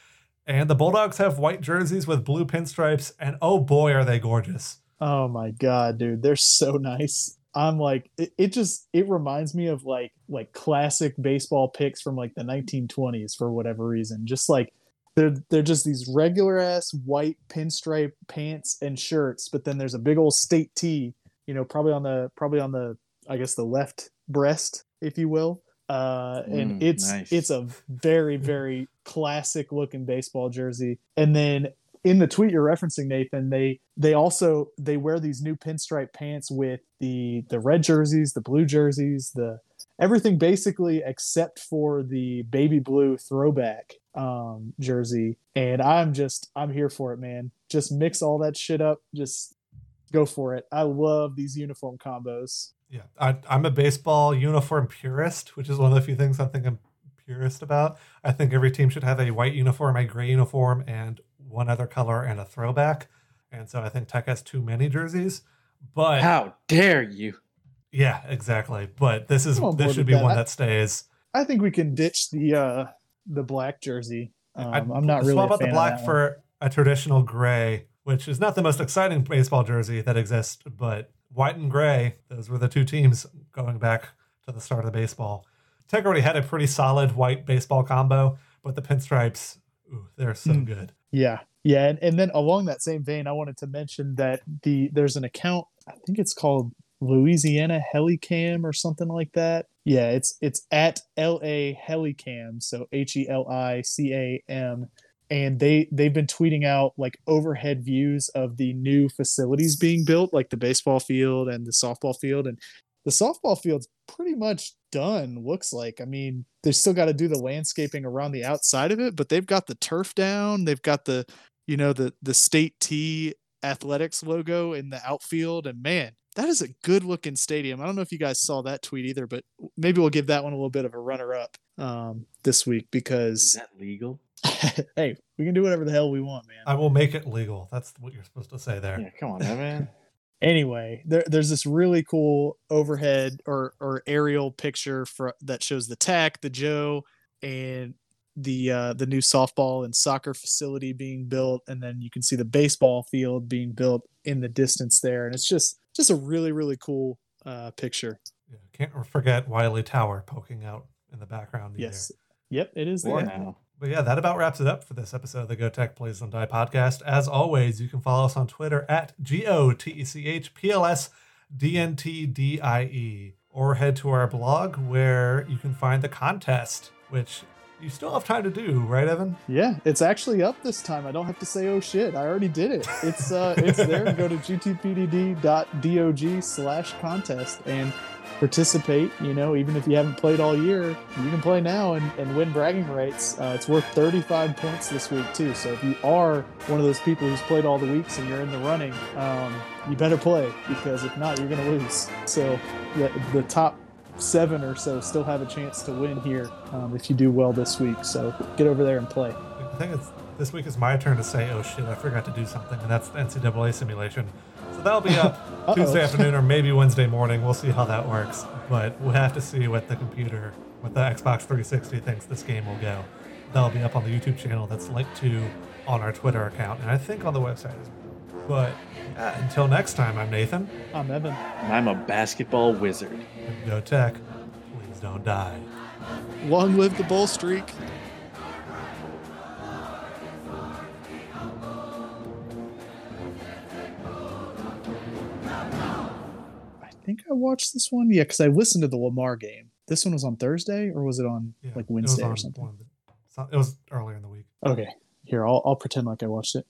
And the Bulldogs have white jerseys with blue pinstripes, and oh boy, are they gorgeous! Oh my god, dude, they're so nice. I'm like, it, it just it reminds me of like like classic baseball picks from like the 1920s for whatever reason. Just like they're they're just these regular ass white pinstripe pants and shirts, but then there's a big old state T, you know, probably on the probably on the I guess the left breast, if you will. Uh, and Mm, it's nice. it's a very very classic looking baseball jersey. And then in the tweet you're referencing Nathan, they they also they wear these new pinstripe pants with the the red jerseys, the blue jerseys, the everything basically except for the baby blue throwback um jersey. And I'm just I'm here for it, man. Just mix all that shit up. Just go for it. I love these uniform combos. Yeah, I, I'm a baseball uniform purist, which is one of the few things I think I'm purist about. I think every team should have a white uniform, a gray uniform, and one other color and a throwback. And so I think Tech has too many jerseys. But How dare you? yeah, exactly. But this is I'm this should be that. one that stays. I think we can ditch the uh the black jersey. Um, I'd I'm not really swap out the black that one. for a traditional gray, which is not the most exciting baseball jersey that exists, but white and gray, those were the two teams going back to the start of the baseball. Tech already had a pretty solid white baseball combo, but the pinstripes, ooh, they're so Hmm. good. Yeah, yeah, and, and then along that same vein, I wanted to mention that the there's an account. I think it's called Louisiana Helicam or something like that. Yeah, it's it's at L A Helicam, so H E L I C A M, and they they've been tweeting out like overhead views of the new facilities being built, like the baseball field and the softball field, and the softball field's pretty much done. Looks like. I mean, they still got to do the landscaping around the outside of it, but they've got the turf down. They've got the you know the the state T athletics logo in the outfield and man that is a good looking stadium i don't know if you guys saw that tweet either but maybe we'll give that one a little bit of a runner up um, this week because Is that legal? hey we can do whatever the hell we want man I will make it legal. That's what you're supposed to say there. Yeah, come on, Evan. Anyway there, there's this really cool overhead or or aerial picture for that shows the tech the joe and the uh the new softball and soccer facility being built and then you can see the baseball field being built in the distance there and it's just just a really really cool uh picture Yeah, can't forget Wyly Tower poking out in the background. either. yes yep it is Or there now. But yeah, that about wraps it up for this episode of the Go Tech Please Don't Die podcast. As always, you can follow us on Twitter at G O T E C H P L S D N T D I E, or head to our blog where you can find the contest, which you still have time to do, right, Evan? Yeah, it's actually up this time. I don't have to say oh shit. I already did it. It's uh it's there. Go to gtpdd.dog slash contest and participate. You know, even if you haven't played all year, you can play now and, and win bragging rights. Uh, it's worth 35 points this week too. So if you are one of those people who's played all the weeks and you're in the running, um, you better play because if not, you're gonna lose. So the, the top seven or so still have a chance to win here um, if you do well this week. So get over there and play. I think it's this week is my turn to say, oh shit, I forgot to do something, and that's the NCAA simulation. So that'll be up Tuesday afternoon or maybe Wednesday morning. We'll see how that works. But we'll have to see what the computer, what the Xbox 360 thinks this game will go. That'll be up on the YouTube channel that's linked to on our Twitter account, and I think on the website as well. But yeah, until next time, I'm Nathan. I'm Evan. And I'm a basketball wizard. And Go Tech. Please don't die. Long live the bull streak. Think I watched this one. Yeah, because I listened to the Lamar game. This one was on Thursday, or was it on Yeah, like Wednesday on or something? the- It was earlier in the week. Okay, here I'll I'll pretend like I watched it.